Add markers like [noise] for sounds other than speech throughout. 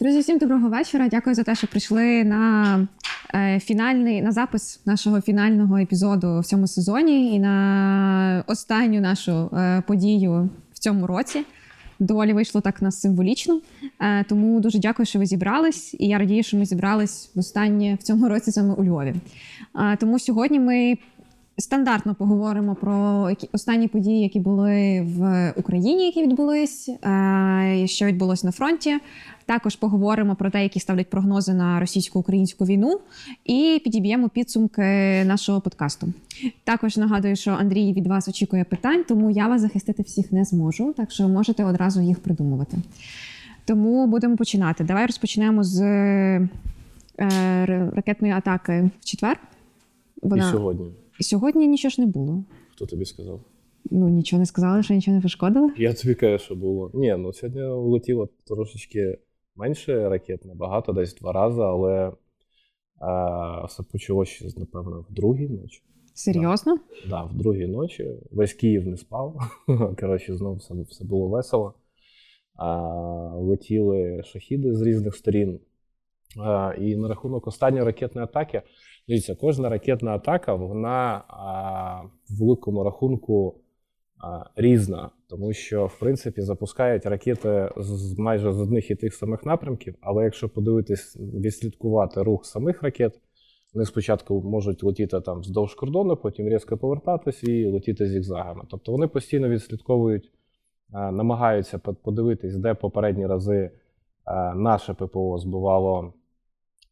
Друзі, всім доброго вечора. Дякую за те, що прийшли на е, фінальний на запис нашого фінального епізоду в цьому сезоні і на останню нашу е, подію в цьому році. Доволі вийшло так нас символічно. Е, тому дуже дякую, що ви зібрались. І я радію, що ми зібрались в останнє в цьому році саме у Львові. Тому сьогодні ми стандартно поговоримо про які останні події, які були в Україні, які відбулись, е, що відбулося на фронті. Також поговоримо про те, які ставлять прогнози на російсько-українську війну, і підіб'ємо підсумки нашого подкасту. Також нагадую, що Андрій від вас очікує питань, тому я вас захистити всіх не зможу, так що можете одразу їх придумувати. Тому будемо починати. Давай розпочнемо з е, ракетної атаки в четвер. Вона... І сьогодні. Сьогодні нічого ж не було. Хто тобі сказав? Ну, нічого не сказали, що нічого не пошкодили. Я тобі кажу, що було. Ні, ну сьогодні влетіло трошечки менше ракет, набагато, десь два рази, але а, все почалося, напевно, в другій ночі. Серйозно? Так, да, в другій ночі. Весь Київ не спав. [laughs] Коротше, знову все, все було весело. А, Летіли шахіди з різних сторін. А, І на рахунок останньої ракетної атаки. Дивіться, кожна ракетна атака, вона а, в великому рахунку а, різна, тому що в принципі запускають ракети з майже з одних і тих самих напрямків. Але якщо подивитись, відслідкувати рух самих ракет, вони спочатку можуть летіти там вздовж кордону, потім різко повертатись і летіти зігзагами. Тобто вони постійно відслідковують, а, намагаються подивитись, де попередні рази а, наше ППО збивало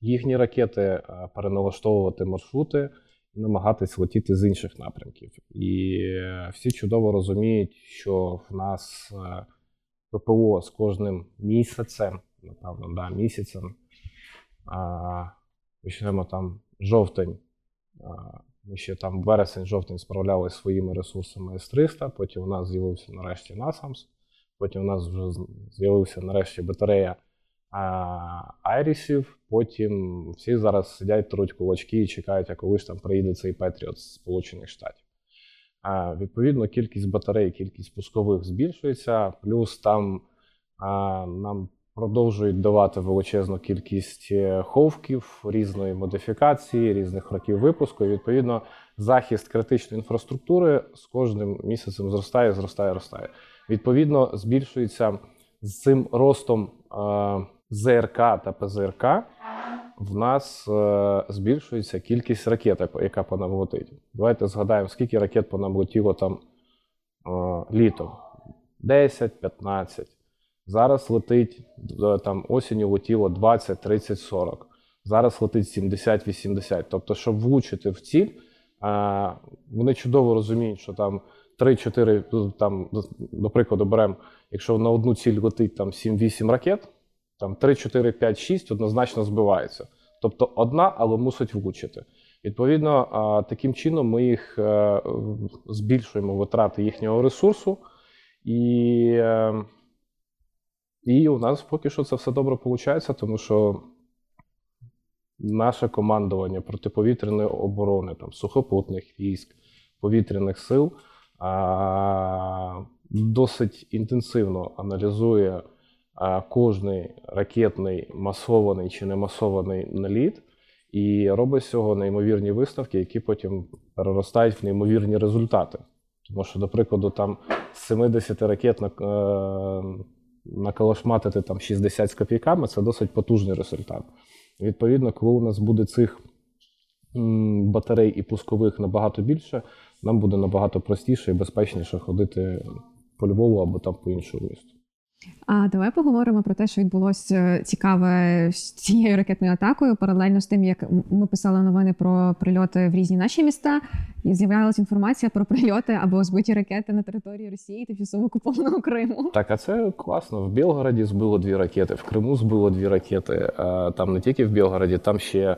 їхні ракети е, переналаштовувати маршрути і намагатись летіти з інших напрямків. І е, всі чудово розуміють, що в нас е, ППО з кожним місяцем, напевно, да, місяцем. Почнемо там жовтень. Ми ще там вересень-жовтень справлялися своїми ресурсами С-300, потім у нас з'явився нарешті Насамс, потім у нас вже з'явився нарешті батарея айрісів. Потім всі зараз сидять, труть кулачки і чекають, а коли ж там приїде цей Петріот з Сполучених Штатів. А, Відповідно, кількість батарей, кількість пускових збільшується, плюс там а, нам продовжують давати величезну кількість е, ховків різної модифікації, різних років випуску. І, Відповідно, захист критичної інфраструктури з кожним місяцем зростає, зростає, зростає. Відповідно, збільшується з цим ростом. А, ЗРК та ПЗРК в нас е, збільшується кількість ракет, яка по нам летить. Давайте згадаємо, скільки ракет по нам летіло там е, літом. 10-15. Зараз летить е, там осінню летіло 20, 30, 40. Зараз летить 70-80. Тобто, щоб влучити в ціль, е, вони чудово розуміють, що там 3-4, ну, там, до прикладу, беремо, якщо на одну ціль летить там 7-8 ракет там 3, 4, 5, 6 однозначно збиваються. Тобто одна, але мусить влучити. Відповідно, таким чином ми їх е, збільшуємо витрати їхнього ресурсу, і е, і у нас поки що це все добре виходить, тому що наше командування протиповітряної оборони, там, сухопутних військ, повітряних сил досить інтенсивно аналізує кожний ракетний масований чи не масований наліт, і робить з цього неймовірні виставки, які потім переростають в неймовірні результати. Тому що, до прикладу, там з 70 ракет на, е, накалашматити там 60 з копійками це досить потужний результат. Відповідно, коли у нас буде цих батарей і пускових набагато більше, нам буде набагато простіше і безпечніше ходити по Львову або там по іншому місту. А давай поговоримо про те, що відбулося е, цікаве з цією ракетною атакою. Паралельно з тим, як ми писали новини про прильоти в різні наші міста, і з'являлася інформація про прильоти або збиті ракети на території Росії та тимчасово окупованого Криму. Так, а це класно. В Білгороді збило дві ракети, в Криму збило дві ракети. Там не тільки в Білгороді, там ще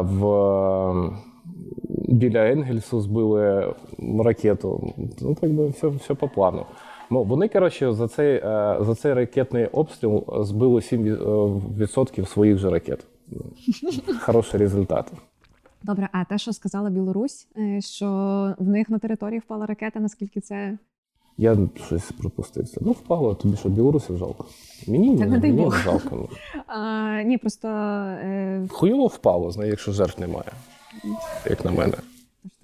в. Біля Енгельсу збили ракету. Ну, так би все все по плану. Ну, Вони, коротше, за цей е, за цей ракетний обстріл збили 7% своїх же ракет. Хороший результат. Добре, а те, що сказала Білорусь, е, що в них на території впала ракета, наскільки це. Я щось пропустився. Ну, впало, тобі що, білорусів жалко. Мені Та не, не мені жалко. Ну. А, ні, просто е, Хуйово впало, знає, якщо жертв немає, як на мене.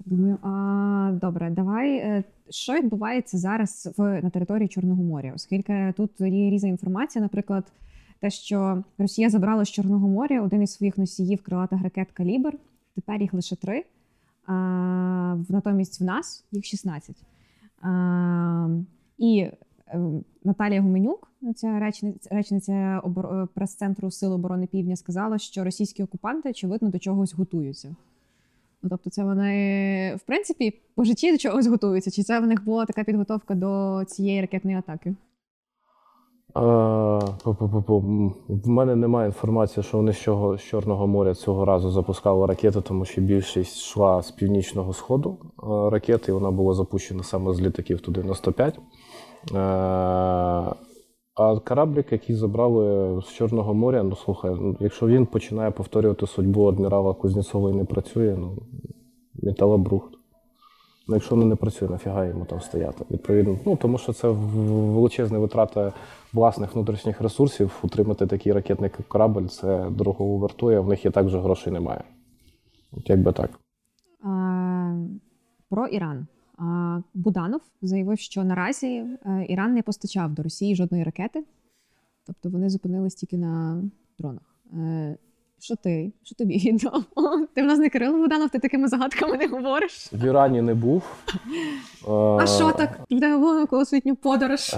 Думаю. А, добре, давай. е, Що відбувається зараз в, на території Чорного моря? Оскільки тут є різна інформація, наприклад, те, що Росія забрала з Чорного моря один із своїх носіїв крилатих ракет Калібр. Тепер їх лише три. А, натомість в нас їх 16. А, і е, Наталія Гуменюк, ця речниця, речниця е, прес-центру Сил оборони Півдня, сказала, що російські окупанти, очевидно, до чогось готуються. Ну, тобто, це вони, в принципі, по житті до чогось готуються. Чи це в них була така підготовка до цієї ракетної атаки? В мене немає інформації, що вони з, чого, з Чорного моря цього разу запускали ракети, тому що більшість йшла з північного сходу ракети, і вона була запущена саме з літаків туди на 105. Е, А кораблік, який забрали з Чорного моря, ну слухай, ну, якщо він починає повторювати судьбу адмірала Кузнєцова і не працює, ну металобрухт. Ну, якщо воно не працює, нафіга йому там стояти? Відповідно, ну тому що це величезна витрата власних внутрішніх ресурсів. Утримати такий ракетний корабль це дорого вартує, в них і так же грошей немає. От якби так. А, про Іран. Буданов заявив, що наразі е, Іран не постачав до Росії жодної ракети, тобто вони зупинились тільки на дронах. Е, Що ти? Що тобі відомо? [laughs] Ти в нас не Кирило Буданов, ти такими загадками не говориш. В Ірані не був. А Е, що так? Піде коло світню подорож. Е,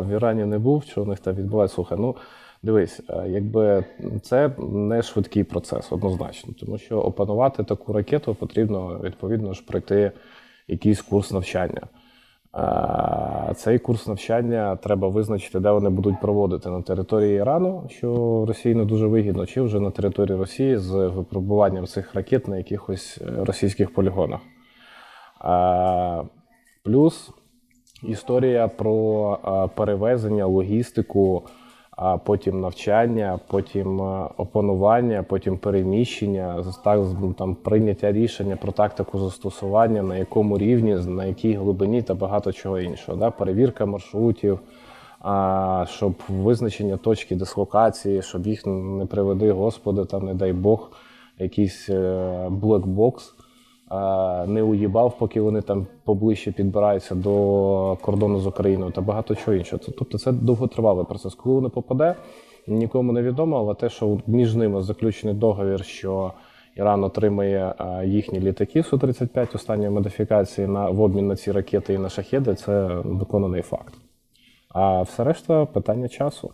В Ірані не був, що у них там відбувається. Слухай, ну дивись, е, якби це не швидкий процес, однозначно, тому що опанувати таку ракету потрібно відповідно ж пройти якийсь курс навчання. Цей курс навчання треба визначити, де вони будуть проводити на території Ірану, що Росії не дуже вигідно, чи вже на території Росії з випробуванням цих ракет на якихось е, російських полігонах. Плюс історія про перевезення, логістику, а потім навчання, потім е, опанування, потім переміщення, так, там, прийняття рішення про тактику застосування, на якому рівні, на якій глибині та багато чого іншого. Да? Перевірка маршрутів, а, щоб визначення точки дислокації, щоб їх не приведи, Господи, там, не дай Бог, якийсь блекбокс не уїбав, поки вони там поближче підбираються до кордону з Україною та багато чого іншого. Тобто це довготривалий процес. Коли вони попаде, нікому не відомо, але те, що між ними заключений договір, що Іран отримає їхні літаки Су-35 останньої модифікації на в обмін на ці ракети і на шахеди, це виконаний факт. А все решта питання часу.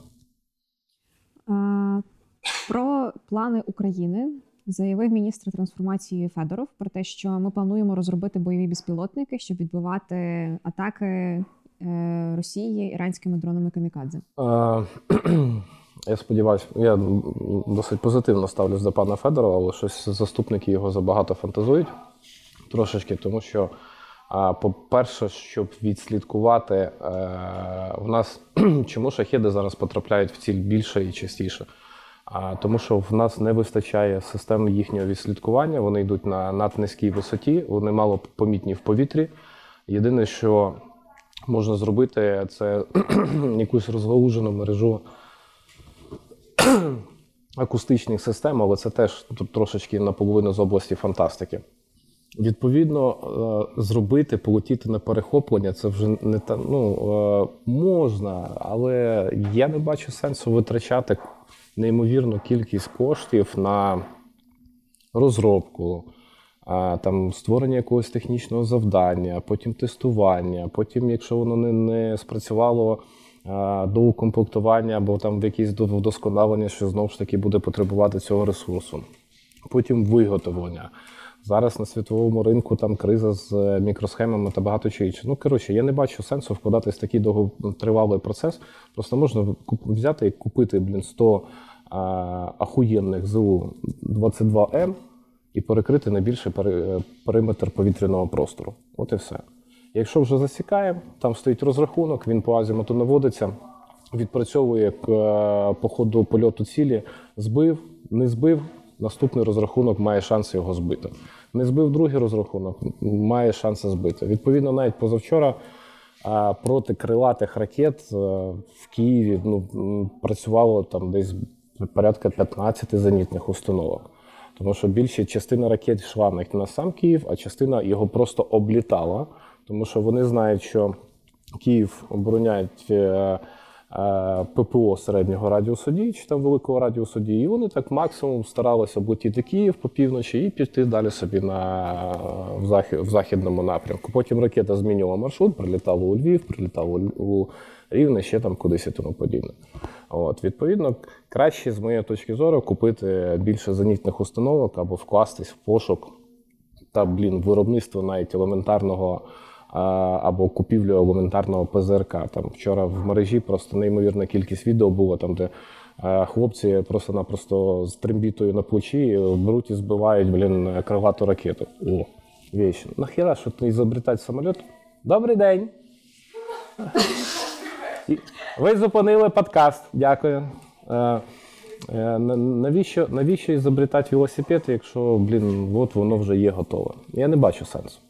Про плани України заявив міністр трансформації Федоров про те, що ми плануємо розробити бойові безпілотники, щоб відбивати атаки е, Росії іранськими дронами камікадзе. [clears throat] Я сподіваюся, я досить позитивно ставлюсь до пана Федорова, але щось заступники його забагато фантазують трошечки, тому що, по-перше, щоб відслідкувати, е, в нас [clears throat] чому шахеди зараз потрапляють в ціль більше і частіше. А, тому що в нас не вистачає систем їхнього відслідкування, вони йдуть на наднизькій висоті, вони мало помітні в повітрі. Єдине, що можна зробити, це [clears throat] якусь розгалужену мережу [clears throat] акустичних систем, але це теж тут трошечки наполовину з області фантастики. Відповідно, е, зробити, полетіти на перехоплення це вже не та ну е, можна, але я не бачу сенсу витрачати неймовірну кількість коштів на розробку, там створення якогось технічного завдання, потім тестування, потім, якщо воно не, не спрацювало, до укомплектування або там в якісь до- вдосконалення, що знову ж таки буде потребувати цього ресурсу. Потім виготовлення. Зараз на світовому ринку там криза з е, мікросхемами та багато чого іншого. Ну коротше, я не бачу сенсу вкладатись в такий довготривалий процес. Просто можна взяти і купити блін 100 а, ахуєнних ЗУ 22М і перекрити найбільший е, периметр повітряного простору. От і все. Якщо вже засікаємо, там стоїть розрахунок, він по азімуту наводиться, відпрацьовує е, по ходу польоту цілі, збив, не збив. Наступний розрахунок має шанс його збити. Не збив другий розрахунок, має шанс збити. Відповідно, навіть позавчора проти крилатих ракет в Києві ну, працювало там десь порядка 15 зенітних установок. Тому що більша частина ракет йшла на сам Київ, а частина його просто облітала, тому що вони знають, що Київ обороняють е, е, ППО середнього радіусу дії чи там великого радіусу дії, і вони так максимум старалися облетіти Київ по півночі і піти далі собі на в, захід, в західному напрямку. Потім ракета змінювала маршрут, прилітала у Львів, прилітала у Рівне, ще там кудись і тому подібне. От, Відповідно, краще, з моєї точки зору, купити більше зенітних установок або вкластись в пошук та блін, виробництво навіть елементарного або купівлю елементарного ПЗРК. Там вчора в мережі просто неймовірна кількість відео було там, де хлопці просто-напросто з трембітою на плечі беруть і збивають блін, крилату ракету. О, вещь. Нахіра, що ти ізобретати самоліт? Добрий день! Ви зупинили подкаст. Дякую. Е, е, навіщо навіщо ізобретати велосипед, якщо блін, от воно вже є готове? Я не бачу сенсу.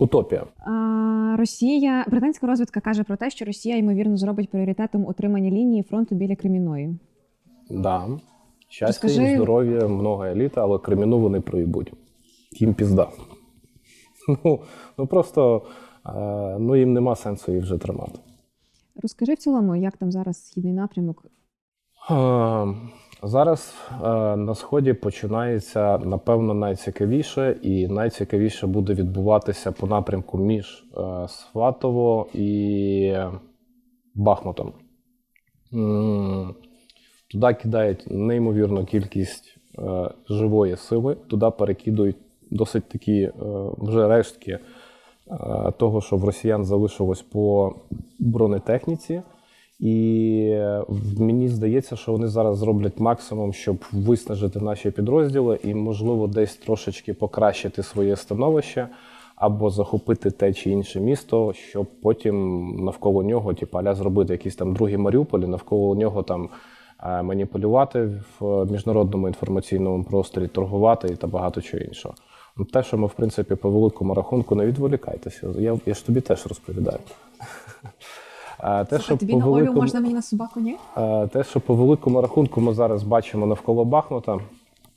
Утопія. А, Росія, британська розвідка каже про те, що Росія ймовірно зробить пріоритетом отримання лінії фронту біля Креміної. Да. Щастя, Розкажи... здоров'я, много еліта, але Креміну вони проїбуть. Їм пізда. [laughs] Ну, ну просто е, ну, їм нема сенсу їх вже тримати. Розкажи в цілому, як там зараз східний напрямок? Зараз на сході починається напевно найцікавіше, і найцікавіше буде відбуватися по напрямку між е, Сватово і Бахмутом. Туди кидають неймовірну кількість е, живої сили, туди перекидують досить такі е, вже рештки того, що в росіян залишилось по бронетехніці. І мені здається, що вони зараз зроблять максимум, щоб виснажити наші підрозділи і, можливо, десь трошечки покращити своє становище або захопити те чи інше місто, щоб потім навколо нього, типу, аля зробити якісь там другі Маріуполі, навколо нього там маніпулювати в міжнародному інформаційному просторі, торгувати та багато чого іншого. Те, що ми, в принципі, по великому рахунку не відволікайтеся. Я я ж тобі теж розповідаю. А, те, що тобі по на великому, Олю можна мені на собаку, ні? Те, що по великому рахунку ми зараз бачимо навколо Бахмута,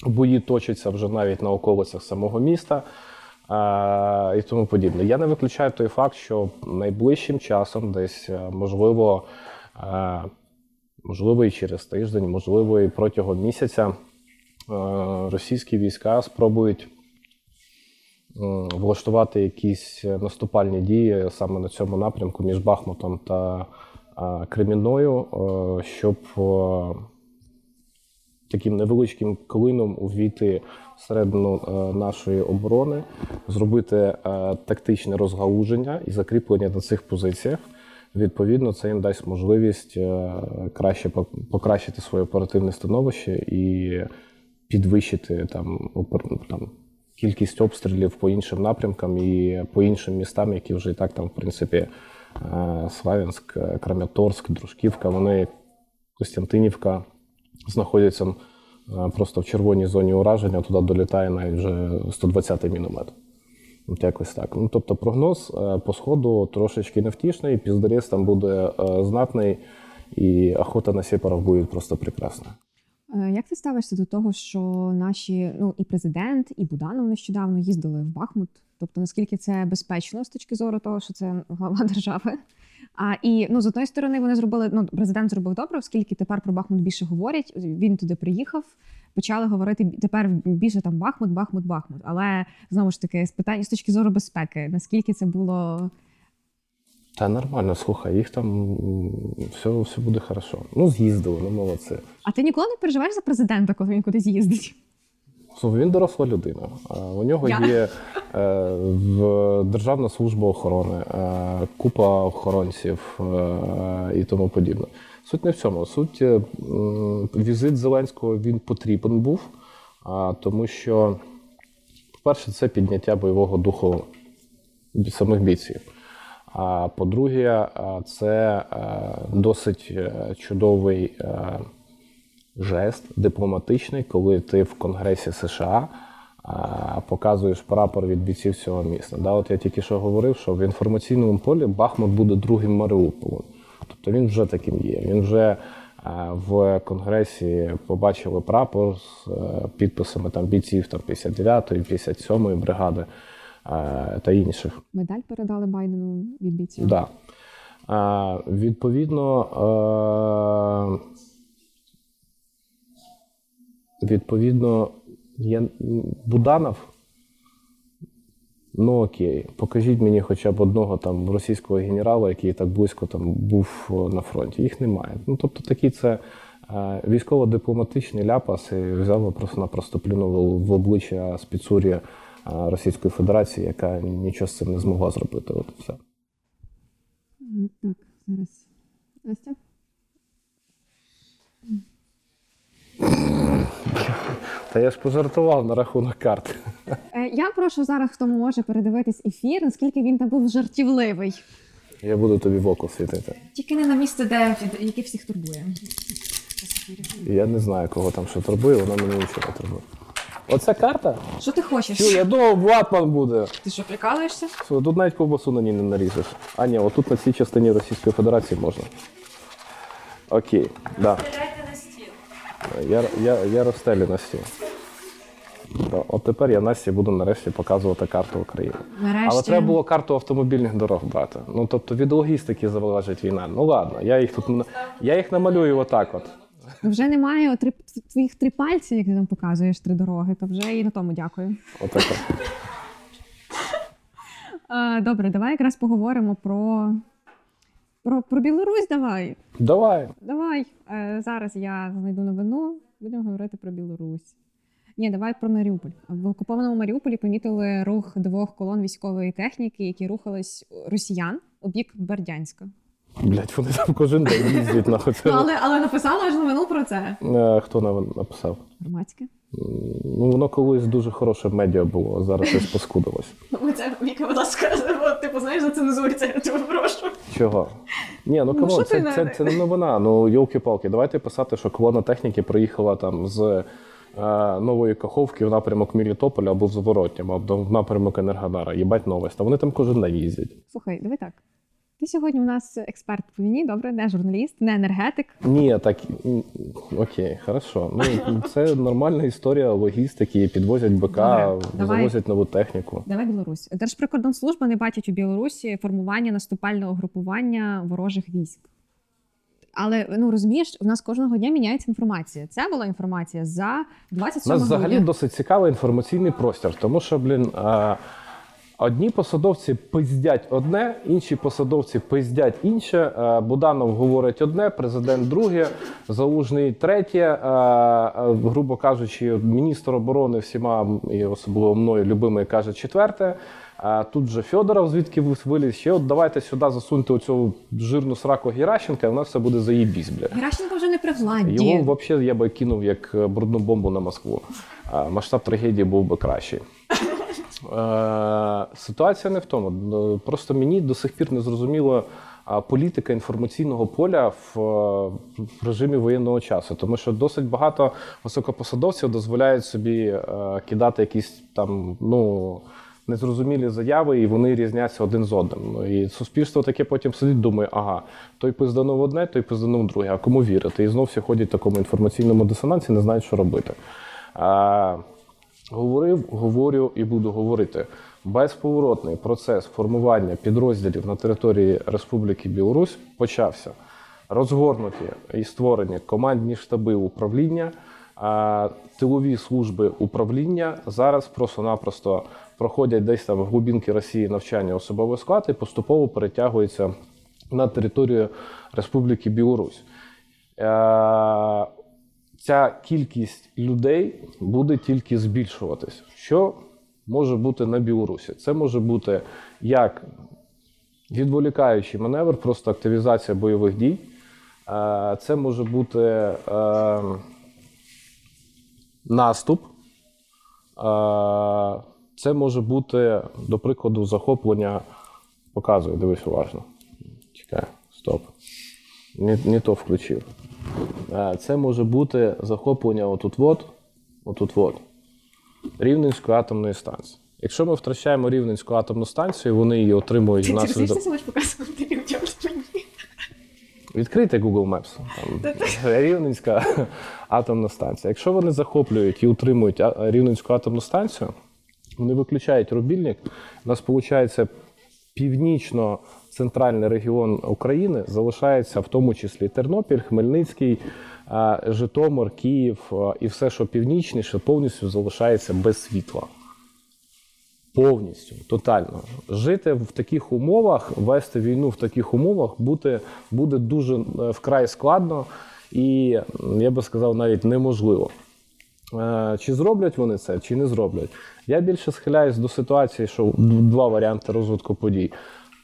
бої точаться вже навіть на околицях самого міста і тому подібне. Я не виключаю той факт, що найближчим часом, десь е, можливо, можливо, і через тиждень, можливо, і протягом місяця російські війська спробують влаштувати якісь наступальні дії саме на цьому напрямку між Бахмутом та Кремінною, щоб таким невеличким клином увійти всередину нашої оборони, зробити тактичне розгалуження і закріплення на цих позиціях. Відповідно, це їм дасть можливість краще покращити своє оперативне становище і підвищити там там кількість обстрілів по іншим напрямкам і по іншим містам, які вже і так там, в принципі, е, Славянськ, Краматорськ, Дружківка, вони Костянтинівка знаходяться е, просто в червоній зоні ураження, туди долітає навіть вже 120-й міномет. От якось так. Ну, Тобто прогноз е, по сходу трошечки невтішний, піздарєс там буде знатний, і охота на сепаров буде просто прекрасна. Е, як ти ставишся до того, що наші ну і президент, і Буданов нещодавно їздили в Бахмут? Тобто наскільки це безпечно з точки зору того, що це глава [laughs] держави? А і ну з одної сторони вони зробили ну президент зробив добре, оскільки тепер про Бахмут більше говорять. Він туди приїхав, почали говорити тепер більше там Бахмут, Бахмут, Бахмут. Але знову ж таки з питань з точки зору безпеки, наскільки це було та нормально, слухай, їх там все все буде хорошо. Ну, з'їздили, ну молодці. А ти ніколи не переживаєш за президента, коли він кудись їздить? Слухай, він доросла людина. У нього Я? є е, в Державна служба охорони, е, купа охоронців е, і тому подібне. Суть не в цьому. Суть візит Зеленського він потрібен був, тому що, по-перше, це підняття бойового духу самих бійців. А по-друге, це досить е, чудовий е, жест дипломатичний, коли ти в Конгресі США показуєш прапор від бійців цього міста. Да, От я тільки що говорив, що в інформаційному полі Бахмут буде другим Маріуполем. Тобто він вже таким є. Він вже в Конгресі побачили прапор з е, підписами там бійців там 59-ї, 57-ї бригади е, та інших. Медаль передали Байдену від бійців. Да. Відповідно, відповідно, є Буданов. Ну окей, покажіть мені хоча б одного там російського генерала, який так близько там був на фронті. Їх немає. Ну тобто такий це е, військово-дипломатичний ляпас і взяв просто-напросто плюнув в обличчя спецурі е, Російської Федерації, яка нічого з цим не змогла зробити. От все. Так, зараз. Настя? Та я ж пожартував на рахунок карт. Е, я прошу зараз, хто може передивитись ефір, наскільки він там був жартівливий. Я буду тобі в око світити. Тільки не на місце, де яке всіх турбує. Я не знаю, кого там що турбує, вона мені нічого не турбує. Оця карта? Що ти хочеш? Чу, я думав, Ватман буде. Ти що, прикалуєшся? Тут навіть ковбасу на ній не наріжеш. А ні, отут на цій частині Російської Федерації можна. Окей, да. Я я, я розстелю на стіл. От тепер я Насті буду нарешті показувати карту України. Нарешті. Але треба було карту автомобільних дорог брати. Ну тобто від логістики залежить війна. Ну ладно, я їх тут я їх намалюю отак. от. Ну, вже немає три, твоїх три пальці, як ти там показуєш три дороги, то вже і на тому дякую. Отак. [laughs] Добре, давай якраз поговоримо про про, про Білорусь. Давай. Давай. Давай. Е, зараз я знайду новину, будемо говорити про Білорусь. Ні, давай про Маріуполь. В окупованому Маріуполі помітили рух двох колон військової техніки, які рухались росіян у бік Бердянська. Блять, вони там кожен день їздять на Ну, але але написала ж новину про це. Е, хто написав? Громадське. Ну, воно колись дуже хороше медіа було, зараз щось поскудилось. [laughs] Ну, це Віка, будь ласка, [laughs] типу, знаєш, зацензур це, я тебе прошу. Чого? Ні, ну come on, це, це, це, це не новина. Ну, йолки-палки, давайте писати, що колона техніки приїхала там з е, Нової Каховки в напрямок Мелітополя або в зворотньому, або в напрямок Енергодара. Їбать новость. А вони там кожен день їздять. Слухай, давай так. Ти сьогодні у нас експерт по війні, добре, не журналіст, не енергетик. Ні, так окей, хорошо. Ну це нормальна історія логістики. Підвозять БК, Добре, завозять нову техніку. Давай Білорусь. Держприкордонслужба не бачить у Білорусі формування наступального групування ворожих військ. Але ну розумієш, у нас кожного дня міняється інформація. Це була інформація за 27 У нас взагалі досить цікавий інформаційний простір, тому що блін. А... Одні посадовці пиздять одне, інші посадовці пиздять інше. Е, Буданов говорить одне, президент друге, залужний третє. Е, е, грубо кажучи, міністр оборони всіма і особливо мною любимий каже четверте. Тут же Федоров, звідки виліз, ще от давайте сюди засуньте оцю жирну сраку Геращенка, і у нас все буде заїбісь, бля. Геращенко вже не при владі. Його взагалі я би кинув як брудну бомбу на Москву. Масштаб трагедії був би кращий. Е, ситуація не в тому. Просто мені до сих пір не зрозуміло політика інформаційного поля в режимі воєнного часу, тому що досить багато високопосадовців дозволяють собі е, кидати якісь там ну. Незрозумілі заяви, і вони різняться один з одним. Ну, і суспільство таке потім сидить, думає, ага, той пизданув одне, той пизданув друге. А кому вірити? І знов всі ходять в такому інформаційному дисонансі, не знають, що робити. Говорив, говорю і буду говорити. Безповоротний процес формування підрозділів на території Республіки Білорусь почався. Розгорнуті і створені командні штаби управління, тилові служби управління зараз просто-напросто проходять десь там в глибинки Росії навчання особовий склад і поступово перетягуються на територію Республіки Білорусь. Ця кількість людей буде тільки збільшуватись. Що може бути на Білорусі? Це може бути як відволікаючий маневр, просто активізація бойових дій. Е, це може бути е, наступ. Е, це може бути, до прикладу, захоплення. Показую, дивись уважно. Чекай, стоп. Не, не то включив. Це може бути захоплення отут-от, отут-от. Рівненської атомної станції. Якщо ми втрачаємо Рівненську атомну станцію, вони її отримують Ти внаслідок. розумієш, показувати людям? Відкрийте Google Maps. Там Рівненська атомна станція. Якщо вони захоплюють і утримують Рівненську атомну станцію, вони виключають рубільник. У нас виходить північно-центральний регіон України залишається в тому числі Тернопіль, Хмельницький, Житомир, Київ і все, що північніше, повністю залишається без світла. Повністю, тотально. Жити в таких умовах, вести війну в таких умовах буде, буде дуже е, вкрай складно і, я би сказав, навіть неможливо. Е, Чи зроблять вони це, чи не зроблять? Я більше схиляюсь до ситуації, що два варіанти розвитку подій.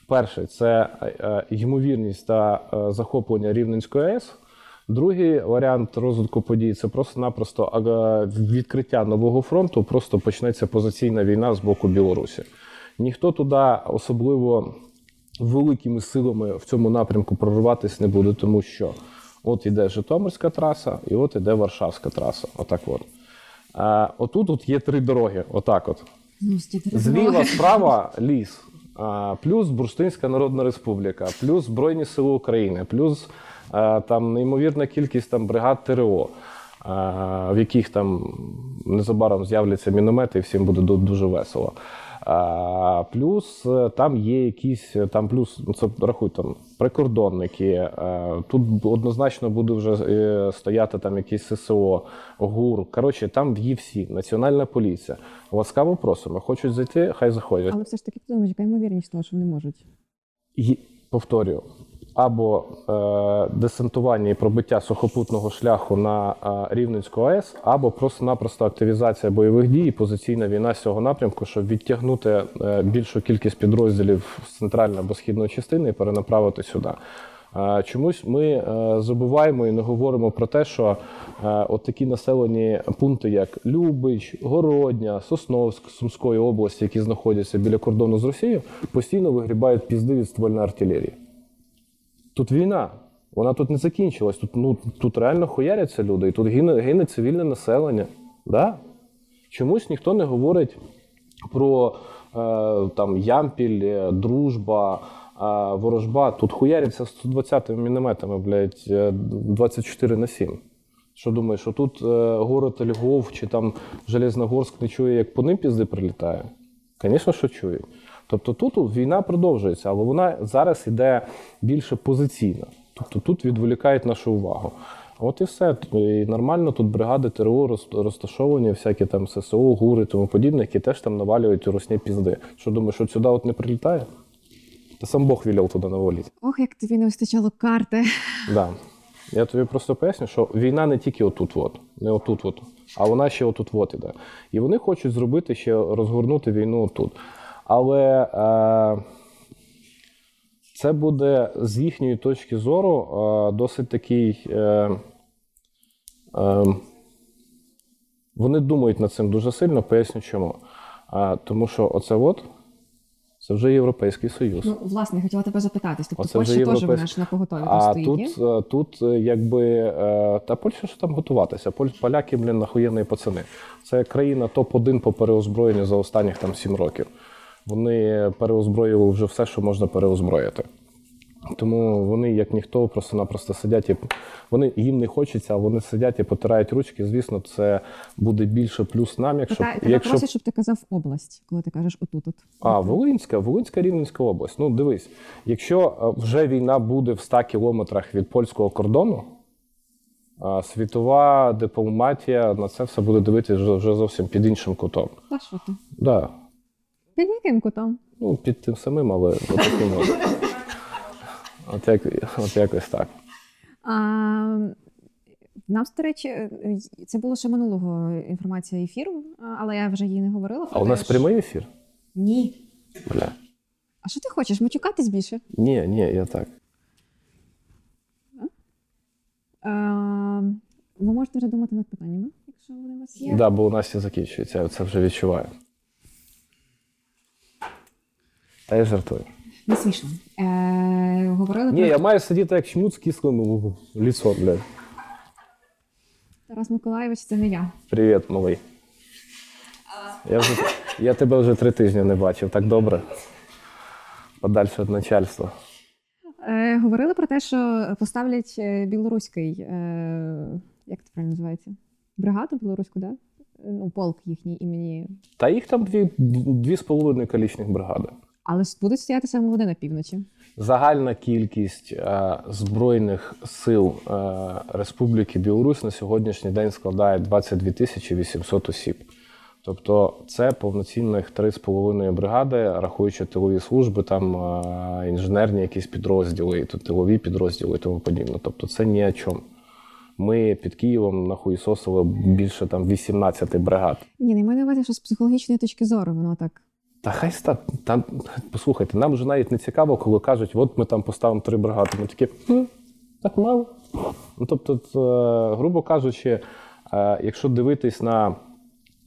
Перший це е, ймовірність та е, захоплення Рівненської АЕС. Другий варіант розвитку подій це просто-напросто е, відкриття нового фронту, просто почнеться позиційна війна з боку Білорусі. Ніхто туди особливо великими силами в цьому напрямку прорватися не буде, тому що от іде Житомирська траса, і от іде Варшавська траса. Отак от. Отут от є три дороги. Отак от. Ну, Зліва, справа ліс, плюс Бурштинська Народна Республіка, плюс Збройні Сили України, плюс там неймовірна кількість там бригад ТРО, в яких там незабаром з'являться міномети, і всім буде дуже весело. А, плюс е, там є якісь е, там плюс, ну це рахуй там прикордонники. е, Тут однозначно буде вже стояти там якісь ССО, ГУР. Коротше, там є всі, Національна поліція. Ласкаво просимо. Хочуть зайти, хай заходять. Але все ж таки, яка ймовірність того, що вони можуть? І повторюю, або е, десантування і пробиття сухопутного шляху на е, Рівненську АЕС, або просто-напросто активізація бойових дій позиційна війна з цього напрямку, щоб відтягнути е, більшу кількість підрозділів з центральної або східної частини і перенаправити сюди. Е, Чомусь ми е, забуваємо і не говоримо про те, що е, от такі населені пункти, як Любич, Городня, Сосновськ Сумської області, які знаходяться біля кордону з Росією, постійно вигрібають пізди від ствольної артилерії. Тут війна. Вона тут не закінчилась. Тут, ну, тут реально хуяряться люди, і тут гине, гине цивільне населення. Да? Чомусь ніхто не говорить про е, там, Ямпіль, е, дружба, е, ворожба. Тут хуяряться 120 мінометами, блядь, е, 24 на 7. Що думаєш, що тут е, город Львов чи там Железногорськ не чує, як по ним пізди прилітає? Звісно, що чують. Тобто тут війна продовжується, але вона зараз іде більше позиційна. Тобто тут відволікають нашу увагу. От і все. І нормально тут бригади ТРО розташовані, всякі там ССО, ГУРи і тому подібне, які теж там навалюють у росні пізди. Що думаєш, що сюди от не прилітає? Та сам Бог віляв туди навалити. Ох, як тобі не вистачало карти. Да. Я тобі просто поясню, що війна не тільки отут, от, не отут, от, а вона ще отут от іде. І вони хочуть зробити ще розгорнути війну отут. Але е, це буде з їхньої точки зору е, досить такий. Е, е, вони думають над цим дуже сильно, поясню чому. А, тому що оце от це вже Європейський Союз. Ну, власне, хотіла тебе запитатись. Тобто Польща теж європейсь- вона ж на поготові А стоїть. тут, е, тут е, якби е, та Польща що там готуватися. Поль- Поляки, блін, нахуєнні пацани. Це країна топ-1 по переозброєнню за останніх там 7 років. Вони переозброїли вже все, що можна переозброїти. Тому вони, як ніхто, просто-напросто сидять і вони їм не хочеться, а вони сидять і потирають ручки. Звісно, це буде більше плюс нам, якщо Питаю, тебе якщо просять, щоб ти казав область, коли ти кажеш отут. от а, Волинська, Волинська Рівненська область. Ну, дивись, якщо е, вже війна буде в 100 кілометрах від польського кордону, світова дипломатія на це все буде дивитися вже, зовсім під іншим кутом. Та що ти? Да. Під яким кутом? Ну, під тим самим, але от таким от. От, як, от якось так. А, нам, до речі, це було ще минулого інформація ефіру, але я вже її не говорила. А у нас прямий ефір? Ні. Бля. А що ти хочеш? Матюкатись більше? Ні, ні, я так. А, ви можете вже думати над питаннями, якщо вони у вас є. Да, бо у нас і закінчується, я це вже відчуваю. Та я жартую. Не смішно. Е, говорили Ні, про я маю сидіти як чмут з кислим лісом, блядь. Тарас Миколаєвич, це не я. Привіт, малий. Я вже, я тебе вже три тижні не бачив, так добре. Подальше від начальства. Е, говорили про те, що поставлять е, білоруський, е, як це правильно називається? Бригаду білоруську, да? Ну, полк їхній імені. Та їх там дві, дві з половиною колічних бригади. Але будуть стояти саме вони на півночі. Загальна кількість е, збройних сил е, Республіки Білорусь на сьогоднішній день складає 22 тисячі 800 осіб. Тобто це повноцінних 3,5 бригади, рахуючи тилові служби, там е, інженерні якісь підрозділи, тилові підрозділи і тому подібне. Тобто це ні о чому. Ми під Києвом нахуїсосили більше там 18 бригад. Ні, не маю на увазі, що з психологічної точки зору воно так. Та хай ста там послухайте, нам вже навіть не цікаво, коли кажуть, от ми там поставимо три бригади. Ми такі «Хм, так мало. Ну тобто, е, грубо кажучи, е, якщо дивитись на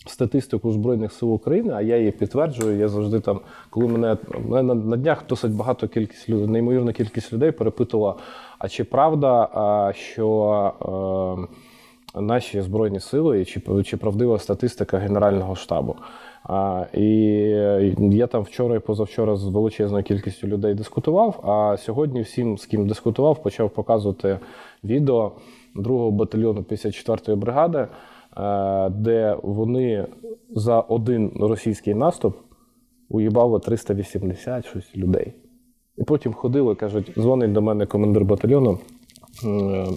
статистику Збройних сил України, а я її підтверджую, я завжди там, коли мене, мене на, днях досить багато кількість людей, неймовірна кількість людей перепитувала, а чи правда, що е, наші збройні сили, чи, чи правдива статистика Генерального штабу. А, і я там вчора і позавчора з величезною кількістю людей дискутував. А сьогодні всім, з ким дискутував, почав показувати відео 2-го батальйону 54-ї бригади, е, де вони за один російський наступ уїбало 380 щось людей. І потім ходили, кажуть, дзвонить до мене командир батальйону.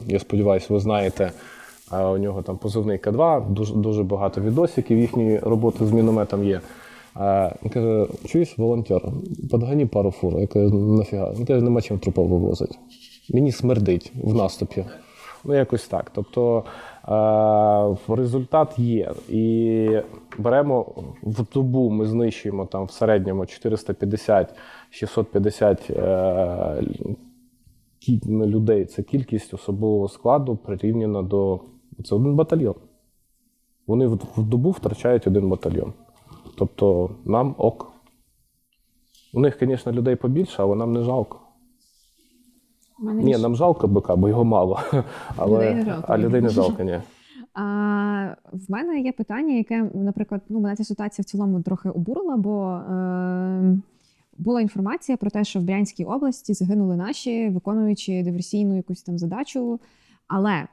Я сподіваюся, ви знаєте, у нього там позивний К2, дуже, дуже багато відосиків їхньої роботи з мінометом є. Він каже: чуєш, волонтер, подгані пару фур. Я кажу, нафіга. Він каже, нема чим трупов вивозити. Мені смердить в наступі. Ну, якось так. Тобто результат є. І беремо в добу, ми знищуємо там в середньому 450-650 е, людей. Це кількість особового складу прирівняна до. Це один батальйон. Вони в, в добу втрачають один батальйон. Тобто нам ок. У них, звісно, людей побільше, але нам не жалко. Мене Ні, нам жалко бика, бо його мало. [laughs] Але, Людей не жалко. А людей не жалко, ні. [laughs] А, в мене є питання, яке, наприклад, ну, мене ця ситуація в цілому трохи обурила, бо е, була інформація про те, що в Брянській області загинули наші, виконуючи диверсійну якусь там задачу. Але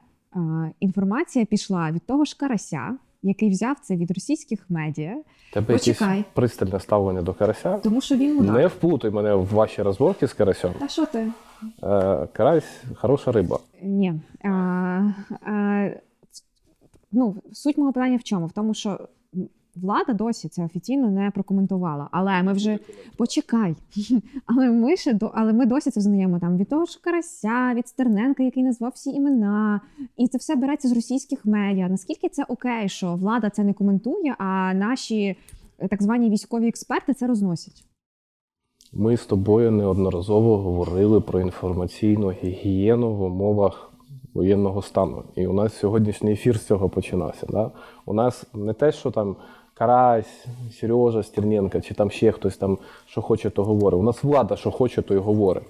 інформація пішла від того ж Карася, який взяв це від російських медіа, Тебе Почекай. якесь пристальне ставлення до карася. тому що він мудак. Не вплутай мене в ваші розборки з карасем. Та що ти? Е, карась хороша риба. Ні. А, а, ну, суть мого питання в чому? В тому, що влада досі це офіційно не прокоментувала. Але ми вже почекай. [laughs] Але ми ще до, але ми досі це знаємо там від того ж Карася, від Стерненка, який назвав всі імена. І це все береться з російських медіа. Наскільки це окей, що влада це не коментує, а наші е, так звані військові експерти це розносять? Ми з тобою неодноразово говорили про інформаційну гігієну в умовах воєнного стану. І у нас сьогоднішній ефір з цього починався. Да? У нас не те, що там Карась, Сережа Стерненко, чи там ще хтось там, що хоче, то говорить. У нас влада, що хоче, то й говорить.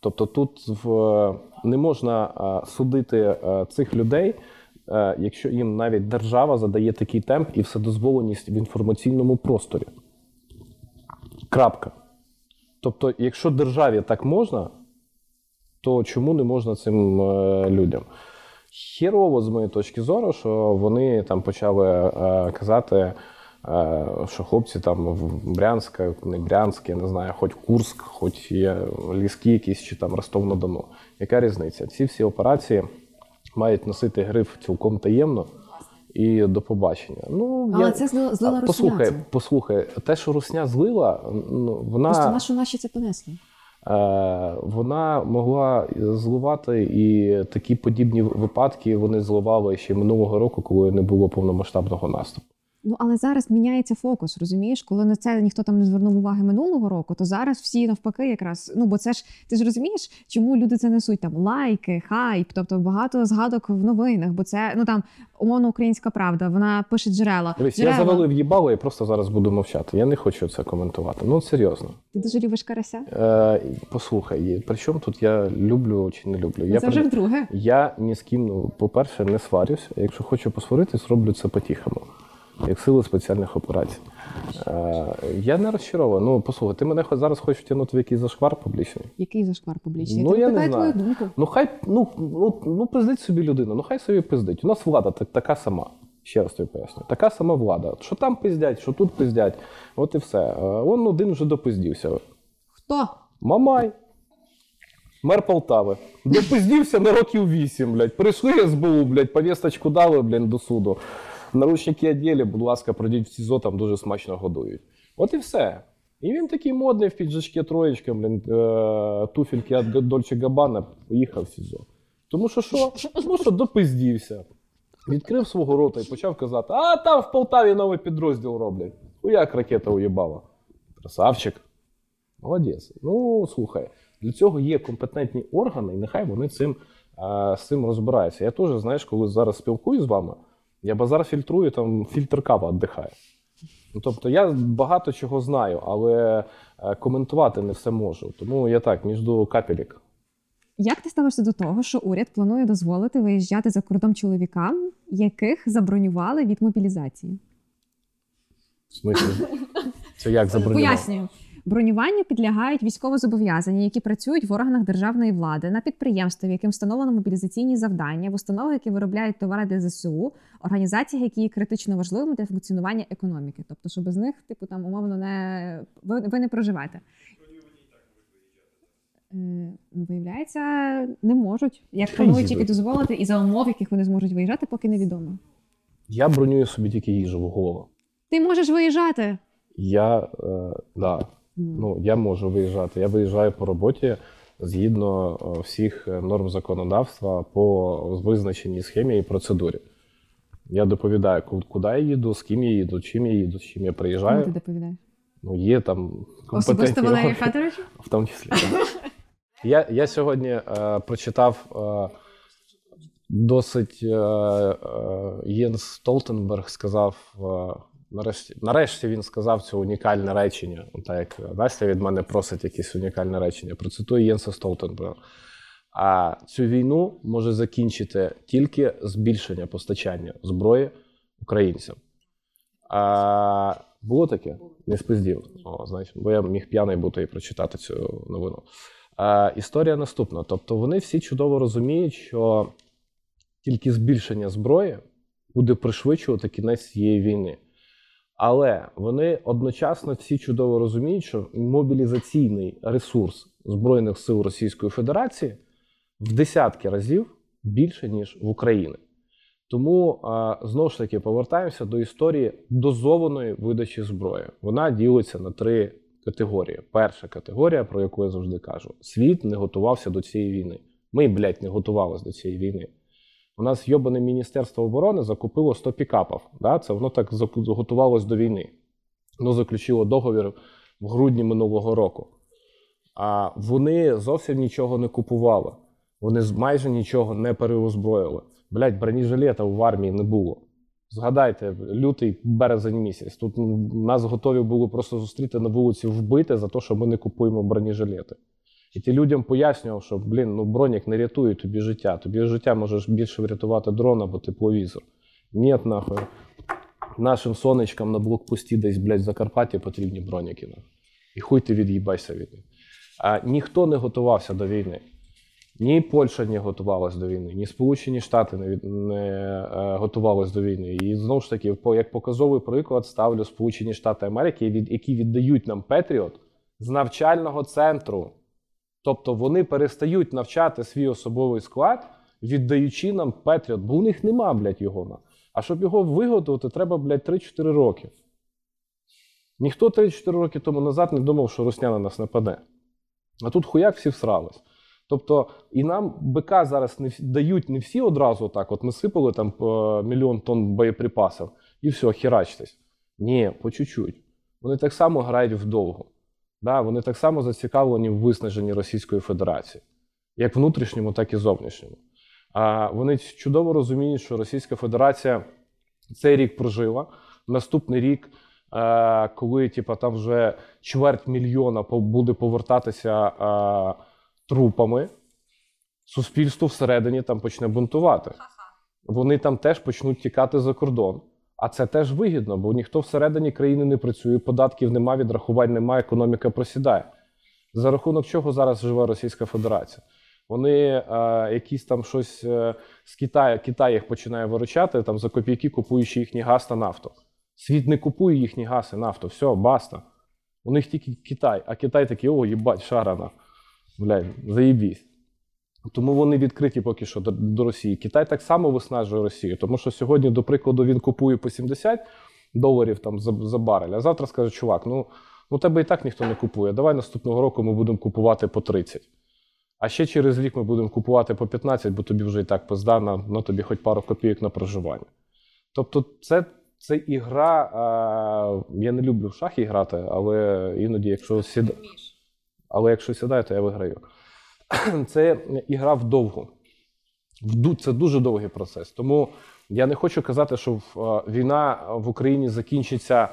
Тобто тут в, не можна судити а, цих людей, е, якщо їм навіть держава задає такий темп і вседозволеність в інформаційному просторі. Крапка. Тобто, якщо державі так можна, то чому не можна цим е, людям? Хірово, з моєї точки зору, що вони там почали е, казати, е, що хлопці там в Брянська, не Брянськ, я не знаю, хоч Курск, хоч є ліски якісь, чи там Ростов-на-Дону. Яка різниця? Ці всі операції мають носити гриф цілком таємно і до побачення. Ну, Але я- це злила, послухай, послухай, те, що Русня злила, ну, вона. Просто нашу наші це понесли. Е, Вона могла зливати і такі подібні випадки вони зливали ще минулого року, коли не було повномасштабного наступу. Ну але зараз міняється фокус, розумієш? Коли на це ніхто там не звернув уваги минулого року, то зараз всі навпаки, якраз ну бо це ж ти ж розумієш, чому люди це несуть там лайки, хайп, тобто багато згадок в новинах, бо це ну там умовно українська правда. Вона пише джерела. Дивись, я завалив їбало і просто зараз буду мовчати. Я не хочу це коментувати. Ну серйозно. Ти дуже любиш карася. Е, послухай, при чому тут я люблю чи не люблю? Я вже при- вдруге. Я ні з ким, ну, по-перше, не сварюсь. Якщо хочу посваритись, роблю це по-тихому. Як сили спеціальних операцій. Е, Я не розчарований. Ну, послухай, ти мене хоч зараз хочеш втягнути в якийсь зашквар публічний. Який зашквар публічний? Ну, Ти я не знаю. твою думку. Ну хай ну, ну, ну пиздить собі людина, ну хай собі пиздить. У нас влада так- така сама. Ще раз тобі поясню. Така сама влада. Що там пиздять, що тут пиздять. От і все. Е, Он один вже допиздівся. Хто? Мамай. Мер Полтави. Допиздівся на років вісім, блядь. Прийшли СБУ, блядь, повісточку дали, блядь, до суду. Наручники оділи, будь ласка, пройдіть в СІЗО, там дуже смачно годують. От і все. І він такий модний в піджачки троєчка, блін, е, туфельки від Дольче Габана, поїхав в СІЗО. Тому що що? Тому що допиздівся. Відкрив свого рота і почав казати: а там в Полтаві новий підрозділ роблять. Хуяк ракета уїбала. Красавчик. Молодець. Ну, слухай, для цього є компетентні органи, і нехай вони цим, е, з цим розбираються. Я теж, знаєш, коли зараз спілкуюсь з вами, я базар фільтрую, там фільтр кава віддихає. Ну, тобто я багато чого знаю, але е, коментувати не все можу. Тому я так, між капелік. Як ти ставишся до того, що уряд планує дозволити виїжджати за кордон чоловікам, яких забронювали від мобілізації? В смислі, це як [laughs] забронювати? Пояснюю. Бронюванню підлягають військовозобов'язані, які працюють в органах державної влади, на підприємствах, яким встановлено мобілізаційні завдання, в установах, які виробляють товари для ЗСУ, організаціях, які є критично важливими для функціонування економіки. Тобто, що без них, типу, там умовно не ви, ви не проживете. Е, Ну, виявляється, не можуть. Як планують тільки дозволити, і за умов, яких вони зможуть виїжджати, поки невідомо. Я бронюю собі тільки їжу в голову. Ти можеш виїжджати. Я, е, да. Ну, я можу виїжджати. Я виїжджаю по роботі згідно е, всіх е, норм законодавства по визначеній схемі і процедурі. Я доповідаю, куди я їду, з ким я їду, чим я їду, з чим я Кому ти доповідаєш? Ну, є там Особисто органи, Федоровичу? [laughs] в тому числі. Я, я сьогодні е, прочитав е, досить е, е, Єнс Столтенберг сказав. Нарешті, нарешті він сказав це унікальне речення. Так як Настя від мене просить якесь унікальне речення. Процитую Єнса Столтенберга. А цю війну може закінчити тільки збільшення постачання зброї українцям. А, було таке? Не спиздів. О, значить, бо я міг п'яний бути і прочитати цю новину. А, історія наступна. Тобто, вони всі чудово розуміють, що тільки збільшення зброї буде пришвидшувати кінець цієї війни. Але вони одночасно всі чудово розуміють, що мобілізаційний ресурс Збройних сил Російської Федерації в десятки разів більше, ніж в Україні. Тому знову ж таки повертаємося до історії дозованої видачі зброї. Вона ділиться на три категорії. Перша категорія, про яку я завжди кажу: світ не готувався до цієї війни. Ми, блядь, не готувалися до цієї війни. У нас йобане Міністерство оборони закупило 100 пікапів. Да? Це воно так готувалось до війни. Воно заключило договір в грудні минулого року. А вони зовсім нічого не купували. Вони майже нічого не переозброїли. Блять, бронежилета в армії не було. Згадайте, лютий березень місяць. Тут нас готові були просто зустріти на вулиці вбити за те, що ми не купуємо бронежилети. І ти людям пояснював, що блін, ну бронік не рятує тобі життя. Тобі життя можеш більше врятувати дрон або тепловізор. Ні, нахуй. Нашим сонечкам на блокпості десь, блядь, в Закарпатті потрібні броніки. І хуй ти від'їбайся від них. А ніхто не готувався до війни. Ні Польща не готувалась до війни, ні Сполучені Штати не, не е, готувались до війни. І знову ж таки, як показовий приклад, ставлю Сполучені Штати Америки, від- які віддають нам Петріот з навчального центру. Тобто вони перестають навчати свій особовий склад, віддаючи нам Петріот, бо у них нема, блядь, його. А щоб його виготовити, треба, блядь, 3-4 роки. Ніхто 3-4 роки тому назад не думав, що Русня на нас нападе. А тут хуяк всі всрались. Тобто, і нам БК зараз не дають не всі одразу так. От ми сипали там по мільйон тонн боєприпасів і все, херачтесь. Ні, по чуть-чуть. Вони так само грають вдовго. Да, вони так само зацікавлені в виснаженні Російської Федерації, як внутрішньому, так і зовнішньому. А вони чудово розуміють, що Російська Федерація цей рік прожила. Наступний рік, е, коли типа, там вже чверть мільйона буде повертатися е, трупами, суспільство всередині там почне бунтувати. Вони там теж почнуть тікати за кордон. А це теж вигідно, бо ніхто всередині країни не працює, податків немає, відрахувань немає, економіка просідає. За рахунок чого зараз живе Російська Федерація? Вони е, якісь там щось е, з Китаю, Китай їх починає виручати там за копійки, купуючи їхній газ та нафту. Світ не купує їхні газ і нафту. Все, баста. У них тільки Китай, а Китай такий, о, їбать, шарана. Блядь, заїбісь. Тому вони відкриті поки що до, до Росії. Китай так само виснажує Росію, тому що сьогодні, до прикладу, він купує по 70 доларів там за, за барель, а завтра скаже, чувак, ну, ну тебе і так ніхто не купує. Давай наступного року ми будемо купувати по 30. А ще через рік ми будемо купувати по 15, бо тобі вже і так пизда, на, на тобі хоч пару копійок на проживання. Тобто, це, це ігра. А, я не люблю в шахи грати, але іноді, якщо сіда... але якщо сідаю, то я виграю. [clears throat] Це ігра вдовгу. Це дуже довгий процес. Тому я не хочу казати, що війна в Україні закінчиться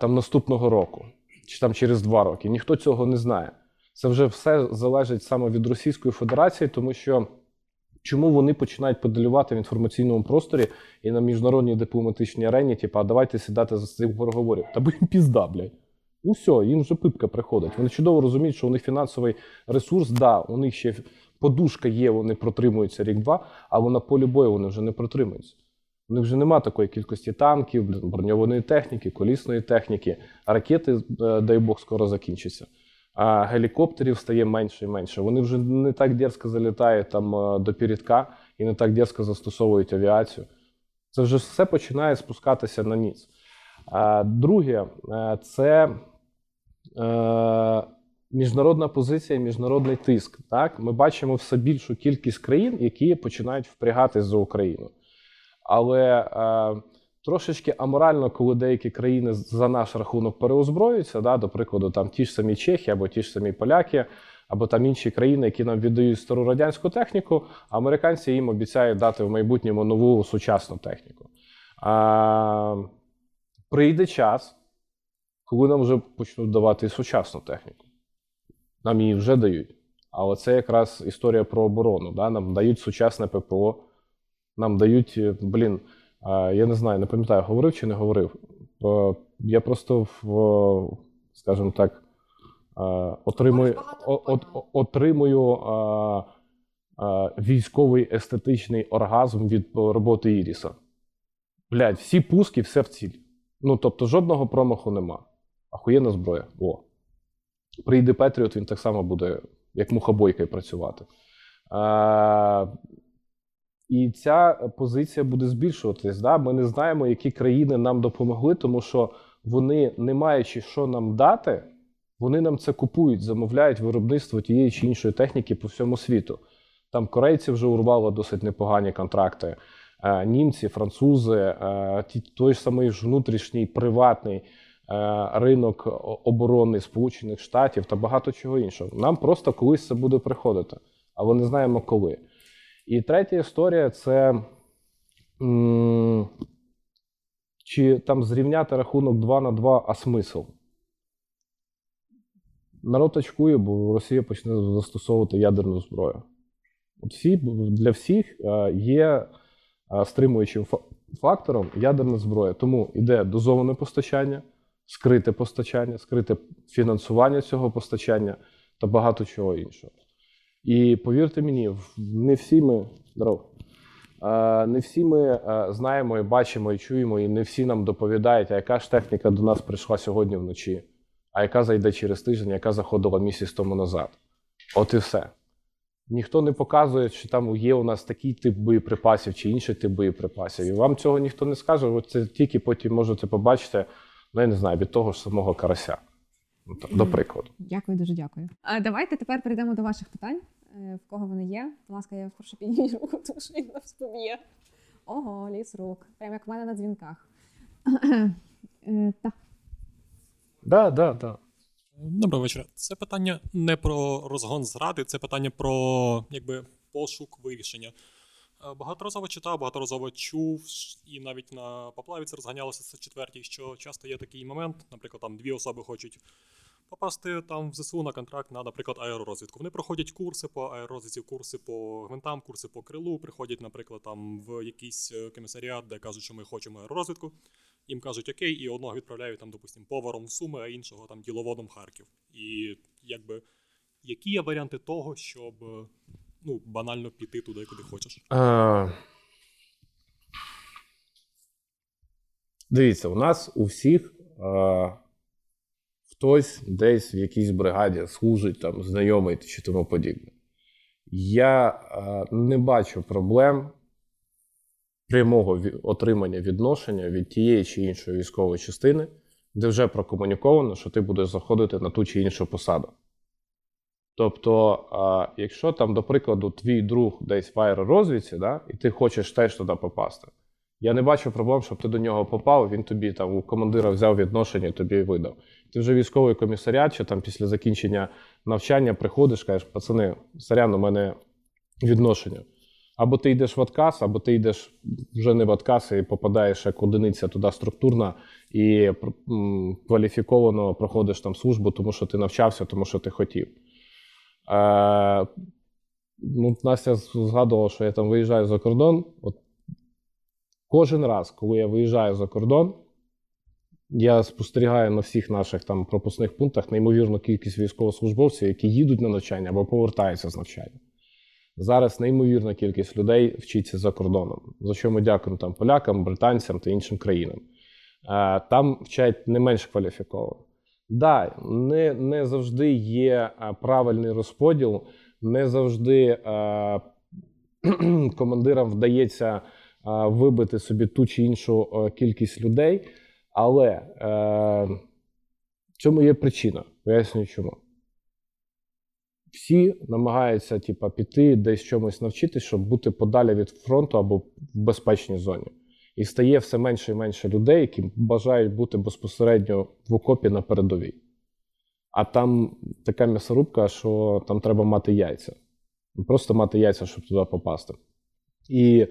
там наступного року чи там через два роки. Ніхто цього не знає. Це вже все залежить саме від Російської Федерації, тому що чому вони починають подалювати в інформаційному просторі і на міжнародній дипломатичній арені, типу, а давайте сідати за цих переговорів. Та бо їм пізда, блядь. І все, їм вже пипка приходить. Вони чудово розуміють, що у них фінансовий ресурс, да, у них ще подушка є, вони протримуються рік-два, але на полі бою вони вже не протримуються. У них вже нема такої кількості танків, броньованої техніки, колісної техніки, ракети, е, дай Бог, скоро закінчаться. А гелікоптерів стає менше і менше. Вони вже не так дерзко залітають там е, до передка і не так дерзко застосовують авіацію. Це вже все починає спускатися на ніц. Друге, е, це міжнародна позиція, міжнародний тиск. Так? Ми бачимо все більшу кількість країн, які починають впрягатись за Україну. Але е, трошечки аморально, коли деякі країни за наш рахунок переозброюються, да, до прикладу, там ті ж самі Чехи або ті ж самі поляки, або там інші країни, які нам віддають стару радянську техніку, а американці їм обіцяють дати в майбутньому нову сучасну техніку. А, прийде час, коли нам вже почнуть давати і сучасну техніку. Нам її вже дають. Але це якраз історія про оборону. Да? Нам дають сучасне ППО, нам дають, е, блін, я не знаю, не пам'ятаю, говорив чи не говорив. Е, Я просто в, скажімо так, е, отримую, от- отримую військовий естетичний оргазм від роботи Іріса. Блядь, всі пуски, все в ціль. Ну, тобто, жодного промаху нема. Ахуєнна зброя. О. Прийде Петріот, він так само буде, як мухобойкою працювати. А, і ця позиція буде збільшуватись. Да? Ми не знаємо, які країни нам допомогли, тому що вони, не маючи що нам дати, вони нам це купують, замовляють виробництво тієї чи іншої техніки по всьому світу. Там корейці вже урвали досить непогані контракти. Е, Німці, французи, е, той самий внутрішній приватний ринок оборони Сполучених Штатів та багато чого іншого. Нам просто колись це буде приходити, але не знаємо коли. І третя історія це чи там зрівняти рахунок 2 на 2, а смисл? Народ очкує, бо Росія почне застосовувати ядерну зброю. От всі, для всіх е, є е, стримуючим фактором ядерна зброя. Тому йде дозоване постачання, скрите постачання, скрите фінансування цього постачання та багато чого іншого. І повірте мені, не всі ми здоров, е, не всі ми е, знаємо і бачимо і чуємо, і не всі нам доповідають, а яка ж техніка до нас прийшла сьогодні вночі, а яка зайде через тиждень, яка заходила місяць тому назад. От і все. Ніхто не показує, чи там є у нас такий тип боєприпасів чи інший тип боєприпасів. І вам цього ніхто не скаже. Ви це тільки потім можете побачити, ну я не знаю, від того ж самого карася. Ну, До прикладу. Дякую, дуже дякую. А давайте тепер перейдемо до ваших питань. Е, В кого вони є? Будь ласка, я вперше підніму руку, [laughs] тому що він нас поб'є. Ого, ліс рук. Прям як в мене на дзвінках. Е, Так. Да, да, да. Доброго вечора. Це питання не про розгон зради, це питання про якби пошук вирішення. Е, Багаторазово читав, багаторазово чув, і навіть на поплаві це розганялося це четвертій, що часто є такий момент, наприклад, там дві особи хочуть попасти там в ЗСУ на контракт на, наприклад, аеророзвідку. Вони проходять курси по аеророзвідці, курси по гвинтам, курси по крилу, приходять, наприклад, там в якийсь е, комісаріат, де кажуть, що ми хочемо аеророзвідку. Їм кажуть окей, і одного відправляють там, допустим, поваром в Суми, а іншого там діловодом в Харків. І якби які є варіанти того, щоб ну, банально піти туди, куди хочеш? А... Дивіться, у нас у всіх а... хтось десь в якійсь бригаді служить, там, знайомий чи тому подібне. Я а, не бачу проблем прямого отримання відношення від тієї чи іншої військової частини, де вже прокомуніковано, що ти будеш заходити на ту чи іншу посаду. Тобто, якщо там, до прикладу, твій друг десь в аеророзвідці, да, і ти хочеш теж туди попасти, я не бачу проблем, щоб ти до нього попав, він тобі там у командира взяв відношення і тобі видав. Ти вже військовий комісаріат, чи там після закінчення навчання приходиш, кажеш, пацани, сорян, у мене відношення. Або ти йдеш в отказ, або ти йдеш вже не в отказ і попадаєш як одиниця туди структурна і кваліфіковано проходиш там службу, тому що ти навчався, тому що ти хотів. Е, ну, Настя згадувала, що я там виїжджаю за кордон. От кожен раз, коли я виїжджаю за кордон, я спостерігаю на всіх наших там пропускних пунктах неймовірну кількість військовослужбовців, які їдуть на навчання або повертаються з навчання. Зараз неймовірна кількість людей вчиться за кордоном, за що ми дякуємо там полякам, британцям та іншим країнам. Там вчать не менш кваліфіковано. Да, не, не завжди є е, правильний розподіл, не завжди е, [clears throat] командирам вдається е, вибити собі ту чи іншу е, кількість людей, але е, в цьому є причина. Пояснюю чому. Всі намагаються типа, піти десь чомусь навчитись, щоб бути подалі від фронту або в безпечній зоні. І стає все менше і менше людей, які бажають бути безпосередньо в окопі на передовій. А там така м'ясорубка, що там треба мати яйця. Просто мати яйця, щоб туди попасти. І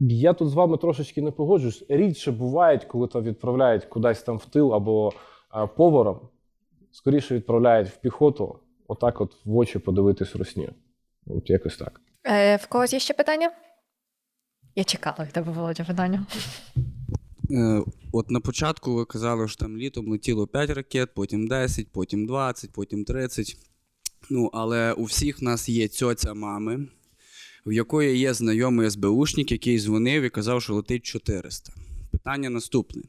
я тут з вами трошечки не погоджуюсь. Рідше бувають, коли то відправляють кудись там в тил або а, поваром, скоріше відправляють в піхоту, отак от в очі подивитись русні. От якось так. Е, в когось є ще питання? Я чекала від тебе, Володя, питання. Е, От на початку ви казали, що там літом летіло 5 ракет, потім 10, потім 20, потім 30. Ну, але у всіх нас є цьоця мами, в якої є знайомий СБУшник, який дзвонив і казав, що летить 400. Питання наступне.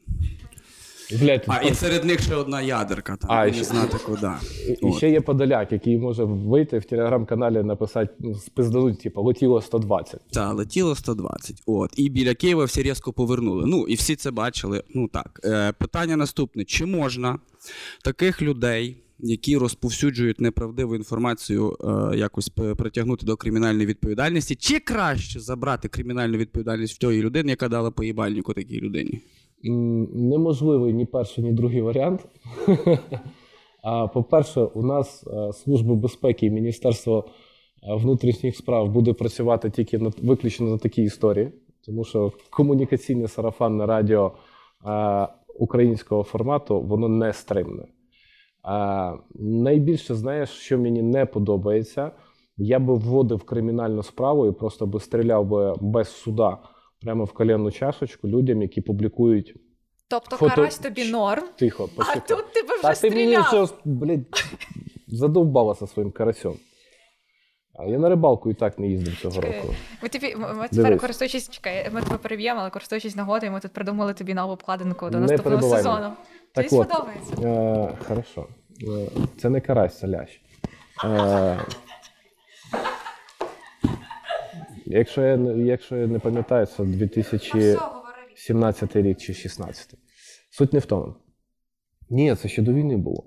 Блядь, А, і серед них ще одна ядерка, там, А, не ще- знати куди. І От. ще є Подоляк, який може вийти в телеграм-каналі написати, ну, спиздануть, типу, летіло 120. Та, летіло 120. От. І біля Києва всі різко повернули. Ну, і всі це бачили. Ну так. Е, питання наступне: чи можна таких людей, які розповсюджують неправдиву інформацію, е, якось притягнути до кримінальної відповідальності, чи краще забрати кримінальну відповідальність в тої людини, яка дала поїбальнику такій людині? Неможливий ні перший, ні другий варіант. [laughs] По-перше, у нас е, Служба безпеки і Міністерство е, внутрішніх справ буде працювати тільки на виключно на такій історії, тому що комунікаційне сарафанне радіо е, українського формату воно не стримне. Найбільше, знаєш, що мені не подобається, я би вводив кримінальну справу і просто би стріляв би без суда прямо в коленну чашечку людям, які публікують Тобто Фото- карась тобі норм, тихо, а почекай. тут тебе вже Та ти мені стріляв. вже, блядь, задовбала зі своїм карасем. А я на рибалку і так не їздив цього Чекай, року. Ми тобі ми, тепер користуючись, чекай, ми тебе переб'ємо, але користуючись нагодою, ми тут придумали тобі нову обкладинку до Не наступного перебивай сезону. Тобі от, сподобається. Е, хорошо. Е, це не карась, це лящ. Е, якщо, я, якщо я не пам'ятаю, це 2017 рік чи 16. Суть не в тому. Ні, це ще до війни було.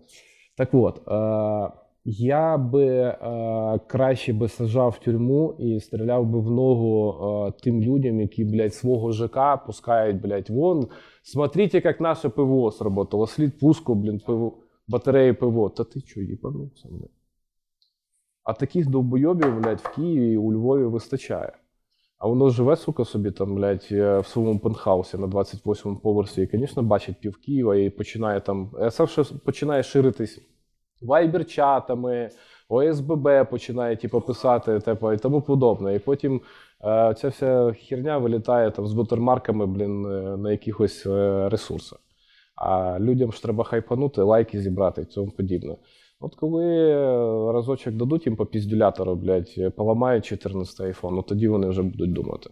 Так от, е, я би е, краще би сажав в тюрму і стріляв би в ногу е, тим людям, які, блядь, свого ЖК пускають, блядь, вон. Смотрите, як наше ПВО сработало. Слід пуску, блін, ПВО, батареї ПВО. Та ти чого, їбанувся, блядь? А таких довбойобів, блядь, в Києві і у Львові вистачає. А воно живе, сука, собі там, блядь, е, в своєму пентхаусі на 28-му поверсі, і, звісно, бачить пів Києва і починає там. е, Це починає ширитись вайбер-чатами, ОСББ починає типу, писати, типу, і тому подобне. І потім е, ця вся херня вилітає там з бутермарками, блін, е, на якихось ресурсах. А людям ж треба хайпанути, лайки зібрати і тому подібне. От коли е, разочок дадуть їм по піздюлятору, блядь, поламають 14 айфон, ну тоді вони вже будуть думати.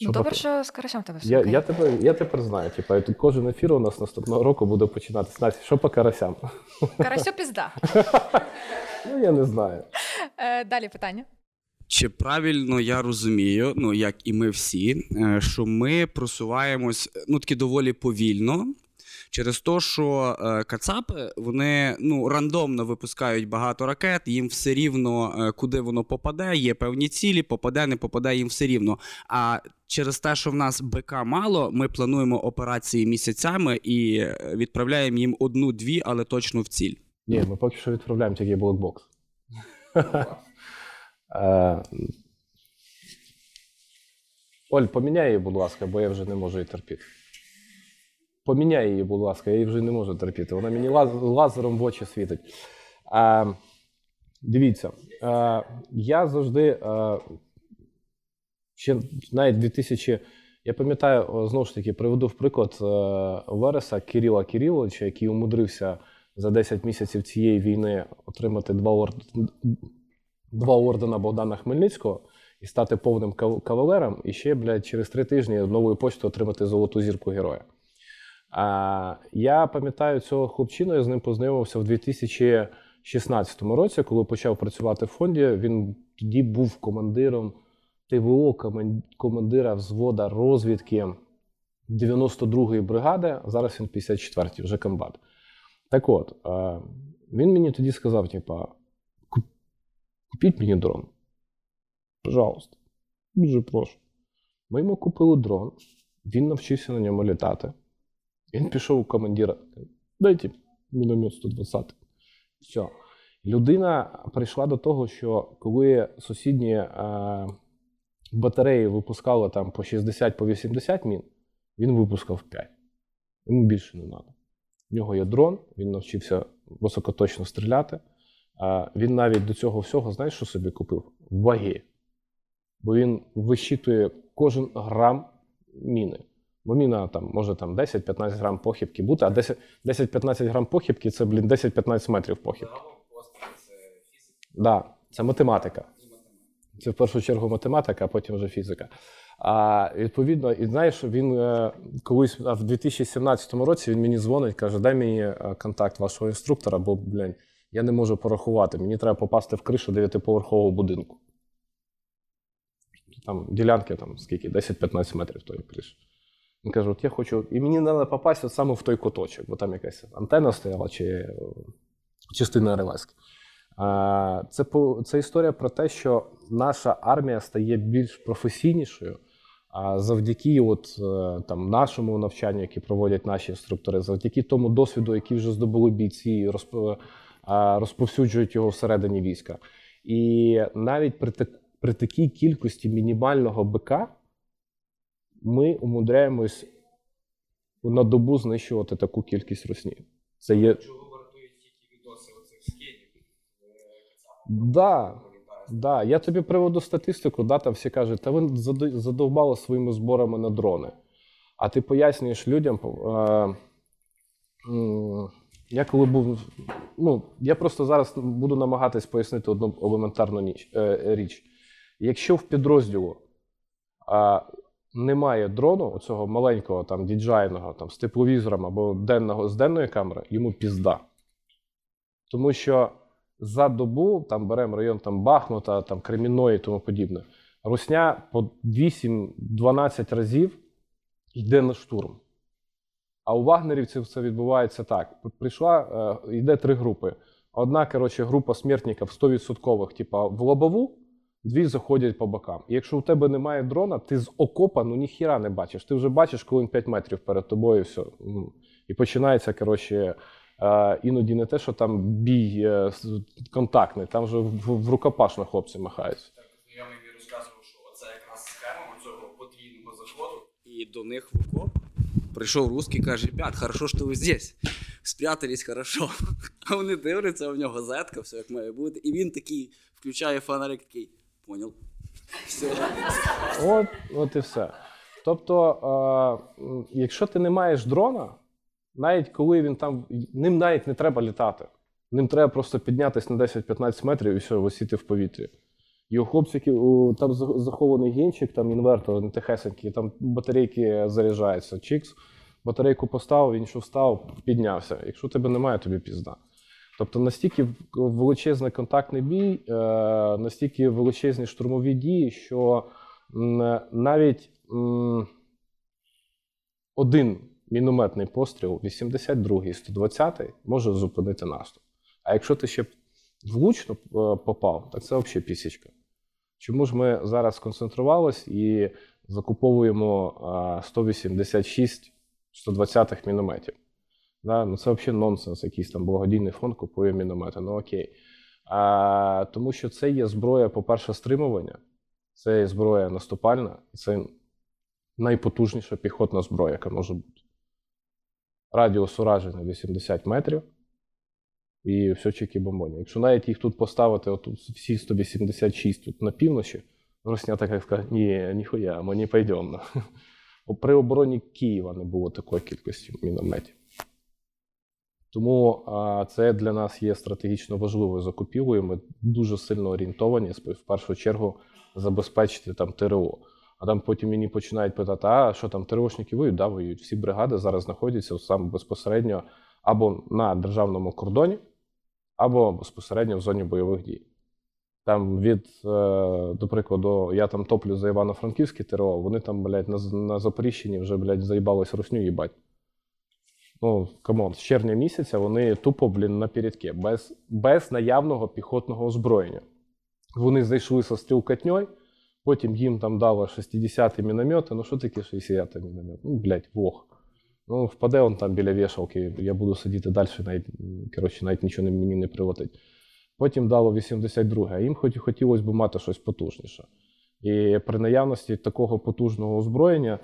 Ну, добре, що з карасем тебе все я, я, тепер, я тепер знаю, типу, тут кожен ефір у нас наступного року буде починатися. Настя, що по карасям? [laughs] Карасю пізда. [laughs] Ну, я не знаю. Е, далі питання. Чи правильно я розумію, ну як і ми всі, е, що ми просуваємось ну таки доволі повільно. Через те, що е, Кацапи вони ну рандомно випускають багато ракет, їм все рівно, е, куди воно попаде, є певні цілі, попаде, не попаде, їм все рівно. А через те, що в нас БК мало, ми плануємо операції місяцями і е, відправляємо їм одну-дві, але точно в ціль. Ні, ми поки що відправляємо тільки блокбокс. [laughs] Оль, поміняй її, будь ласка, бо я вже не можу її терпіти. Поміняй її, будь ласка, я її вже не можу терпіти. Вона мені лаз- лазером в очі світить. Дивіться, я завжди ще навіть 2000. Я пам'ятаю, знову ж таки, приведу в приклад е, Вереса Кирила Кириловича, який умудрився за 10 місяців цієї війни отримати два, орд... два ордена Богдана Хмельницького і стати повним кавалером, і ще, блядь, через три тижні новою почтою отримати золоту зірку героя. А, я пам'ятаю цього хлопчину, я з ним познайомився в 2016 році, коли почав працювати в фонді. Він тоді був командиром ТВО, командира взвода розвідки 92-ї бригади. Зараз він 54-й, вже комбат. Так от, він мені тоді сказав: типа, купіть мені дрон. Пожалуйста. Дуже прошу. Ми йому купили дрон, він навчився на ньому літати. Він пішов у командира. Дайте міномет 120. Все. Людина прийшла до того, що коли сусідні е, батареї випускали там по 60 по 80 мін, він випускав 5. Йому більше не треба. В нього є дрон, він навчився високоточно стріляти. А він навіть до цього всього, знаєш, що собі купив? Ваги. Бо він вищитує кожен грам міни. Бо міна там може там 10-15 грам похибки бути, а 10 10-15 грам похибки це, блін, 10-15 метрів похибки. Да, це математика. Це в першу чергу математика, а потім вже фізика. А відповідно, і знаєш, він е, колись в 2017 році він мені дзвонить, каже: дай мені е, контакт вашого інструктора, бо, блін, я не можу порахувати. Мені треба попасти в кришу дев'ятиповерхового будинку. Там ділянки там скільки? 10-15 метрів тої криші. Він каже: от я хочу, і мені треба попасти от саме в той куточок, бо там якась антенна стояла чи е, частина релески. Це, це історія про те, що наша армія стає більш професійнішою. Завдяки от, е, там, нашому навчанню, яке проводять наші інструктори, завдяки тому досвіду, який вже здобули бійці, розп- розповсюджують його всередині війська. І навіть при, при такій кількості мінімального БК ми умудряємось на добу знищувати таку кількість русні. Це є. Да, да. Я тобі приведу статистику, да, там всі кажуть, та ви задо- задовбали своїми зборами на дрони. А ти пояснюєш людям. Е, я коли був. Ну, я просто зараз буду намагатись пояснити одну елементарну ніч, е, річ. Якщо в підрозділу а, немає дрону, оцього маленького там діджайного, там, з тепловізором або денного, з денної камери, йому пізда. Тому що за добу там беремо район там Бахмута, там Кремінної і тому подібне. Русня по 8-12 разів йде на штурм. А у вагнерівців це відбувається так: прийшла, е, йде три групи. Одна, коротше, група смертників 100%, типа в лобову, дві заходять по бокам. І якщо у тебе немає дрона, ти з окопа ну ніхіра не бачиш. Ти вже бачиш, коли він 5 метрів перед тобою, і все. Ну, І починається, коротше, е, іноді не те, що там бій е, контактний, там вже в, в рукопашно хлопці махаються. Знайомий мені розказував, що це якраз І до них в окоп прийшов русський, каже: ребят, хорошо, що ви здесь. Спрятались хорошо. [laughs] А вони дивляться, у нього газетка, все як має бути. І він такий включає фонарик, такий, понял. Все. От, от і все. Тобто, е, якщо ти не маєш дрона, навіть коли він там, ним навіть не треба літати. Ним треба просто піднятися на 10-15 метрів і все, висіти в повітрі. І у хлопців там захований гінчик, там інвертор, не тихесенький, там батарейки заряджаються. Чікс, батарейку поставив, він що встав, піднявся. Якщо тебе немає, тобі пізда. Тобто настільки величезний контактний бій, е, настільки величезні штурмові дії, що навіть один мінометний постріл, 82-й, 120-й, може зупинити наступ. А якщо ти ще влучно е, попав, так це взагалі пісічка. Чому ж ми зараз сконцентрувалися і закуповуємо 186 120-х мінометів? Да? Ну, це взагалі нонсенс, якийсь там благодійний фонд купує міномети. Ну окей. А, тому що це є зброя, по-перше, стримування, це є зброя наступальна, і це найпотужніша піхотна зброя, яка може бути. Радіус ураження 80 метрів. І все чеки бомбоні. Якщо навіть їх тут поставити, отут всі 186 тут на півночі, Росня така скаже, ні, ніхуя, ми не пойдемо. [laughs] При обороні Києва не було такої кількості мінометів. Тому це для нас є стратегічно важливою закупівлею. Ми дуже сильно орієнтовані в першу чергу забезпечити там ТРО. А там потім мені починають питати: а що там ТРОшники воюють? Да, воюють. Всі бригади зараз знаходяться саме безпосередньо або на державному кордоні, або безпосередньо в зоні бойових дій. Там від, е, до прикладу, я там топлю за Івано-Франківське ТРО, вони там, блядь, на, на Запоріжчині вже, блядь, заїбались русню їбать. Ну, come on, з червня місяця вони тупо, блін, на передке, без, без наявного піхотного озброєння. Вони зайшли зі стрілкотньою, потім їм там дало 60-й міномети. Ну, що таке 60-й міномет? Ну, блядь, ВОГ. Ну, впаде он там біля вішалки, я буду сидіти далі, навіть, коротше, навіть нічого мені не прилетить. Потім дало 82, а їм хоч хотілося б мати щось потужніше. І при наявності такого потужного озброєння,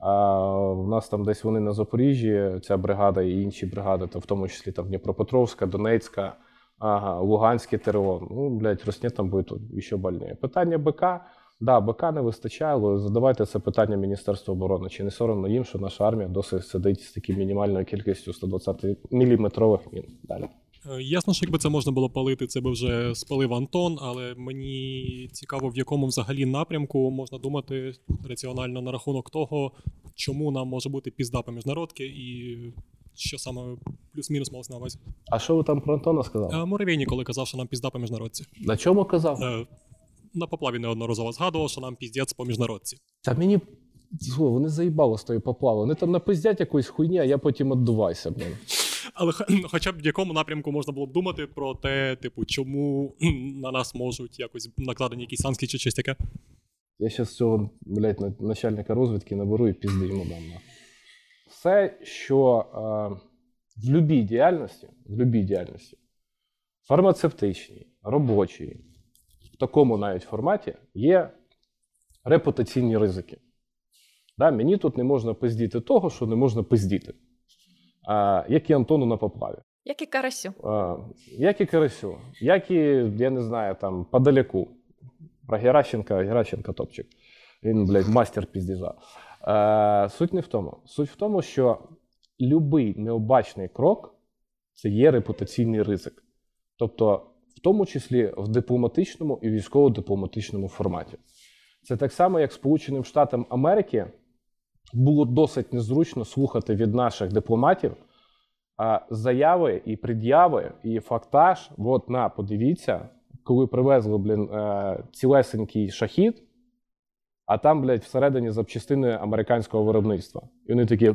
а в нас там десь вони на Запоріжжі, ця бригада і інші бригади, та в тому числі там Дніпропетровська, Донецька, ага, Луганське ТРО. Ну, блядь, Росні там буде ще больніше. Питання БК. Да, БК не вистачає, але задавайте це питання Міністерству оборони. Чи не соромно їм, що наша армія досі сидить з такою мінімальною кількістю 120 міліметрових мін? Далі. Е, Ясно, що якби це можна було палити, це би вже спалив Антон, але мені цікаво, в якому взагалі напрямку можна думати раціонально на рахунок того, чому нам може бути пізда по міжнародки і що саме плюс-мінус малось на увазі. А що ви там про Антона сказали? Е, Муравейні, коли казав, що нам пізда по міжнародці. На чому казав? Е, На поплаві неодноразово згадував, що нам піздець по міжнародці. Та мені Зо, вони заїбали з тої поплави. Вони там напиздять якоїсь хуйні, а я потім віддувайся. Блин. Але хоча б в якому напрямку можна було б думати про те, типу, чому на нас можуть якось накладені якісь санкції чи щось таке. Я зараз цього, блядь, начальника розвідки наберу і пізди йому дам. Все, що е, в будь-якій діяльності, в будь-якій діяльності, фармацевтичній, робочій, в такому навіть форматі є репутаційні ризики. Да, мені тут не можна пиздіти того, що не можна пиздіти. Як і Антону на поплаві. Як і карасю. А, як і Карасю, як і, я не знаю, там, подаляку. Про Геращенка, Геращенка топчик. Він, блядь, мастер піздіжа. Суть не в тому. Суть в тому, що будь-який необачний крок це є репутаційний ризик. Тобто, в тому числі в дипломатичному і військово-дипломатичному форматі. Це так само, як Сполученим Штатам Америки було досить незручно слухати від наших дипломатів а, заяви і пред'яви, і фактаж. От на, подивіться, коли привезли, блін, е, цілесенький шахід, а там, блядь, всередині запчастини американського виробництва. І вони такі.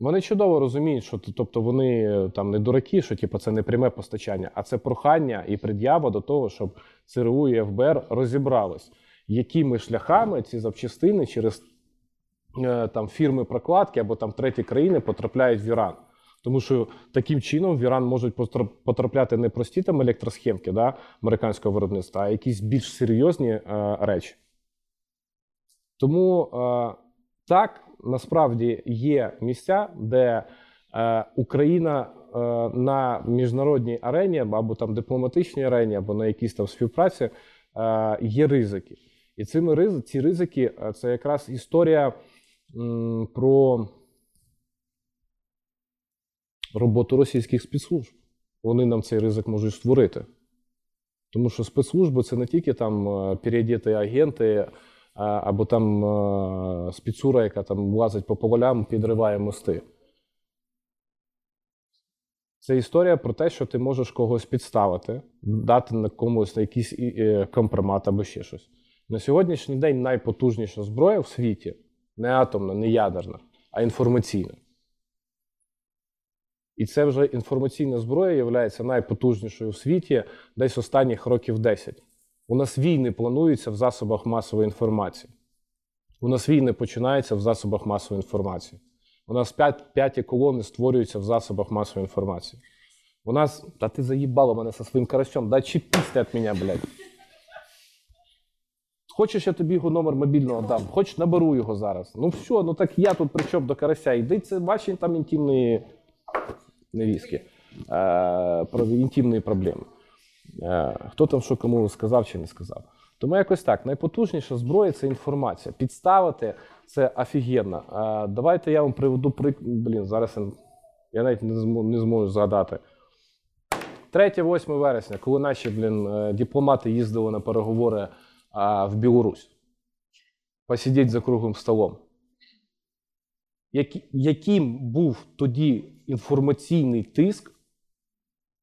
Вони чудово розуміють, що тобто вони е, там не дураки, що типу, це не пряме постачання, а це прохання і пред'ява до того, щоб ЦРУ і ФБР розібрались, якими шляхами ці запчастини через е, там фірми прокладки або там треті країни потрапляють в Іран. Тому що таким чином в Іран можуть потра- потрапляти не прості там електросхемки да, американського виробництва, а якісь більш серйозні е, речі. Тому е, так насправді є місця, де е, Україна е, на міжнародній арені або там дипломатичній арені, або на якійсь там співпраці е, є ризики. І цими ці ризики е, це якраз історія м, про роботу російських спецслужб. Вони нам цей ризик можуть створити. Тому що спецслужби це не тільки там е, переодіті агенти, або там е, спецура, яка там лазить по полям, підриває мости. Це історія про те, що ти можеш когось підставити, дати на комусь на якийсь е, компромат або ще щось. На сьогоднішній день найпотужніша зброя в світі не атомна, не ядерна, а інформаційна. І це вже інформаційна зброя є найпотужнішою в світі десь останніх років 10. У нас війни плануються в засобах масової інформації. У нас війни починаються в засобах масової інформації. У нас п'яті колони створюються в засобах масової інформації. У нас. Та ти заїбала мене зі своїм карасем, да чіпісти від мене, блядь. Хочеш, я тобі його номер мобільного дам, хочеш, наберу його зараз. Ну все, ну так я тут при чому до карася. Іди, це ваші там інтимні невістки, е, про інтимні проблеми. Е, хто там що кому сказав чи не сказав. Тому якось так. Найпотужніша зброя це інформація. Підставити це офігенно. Е, давайте я вам приведу приклад. Блін, зараз я, навіть не зможу, не зможу згадати. 3-8 вересня, коли наші блін, дипломати їздили на переговори в Білорусь, посидіти за круглим столом. Яким був тоді інформаційний тиск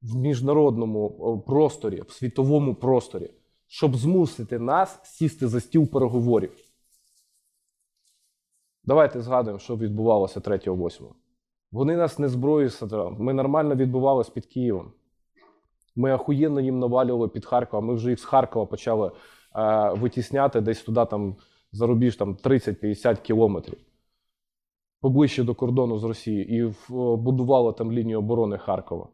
в міжнародному просторі, в світовому просторі, щоб змусити нас сісти за стіл переговорів? Давайте згадуємо, що відбувалося 3-8. Вони нас не садрали. Ми нормально відбувалися під Києвом. Ми ахуєнно їм навалювали під Харкова. Ми вже їх з Харкова почали е, витісняти десь туди, там, за рубіж там, 30-50 кілометрів поближче до кордону з Росією і в- будували там лінію оборони Харкова.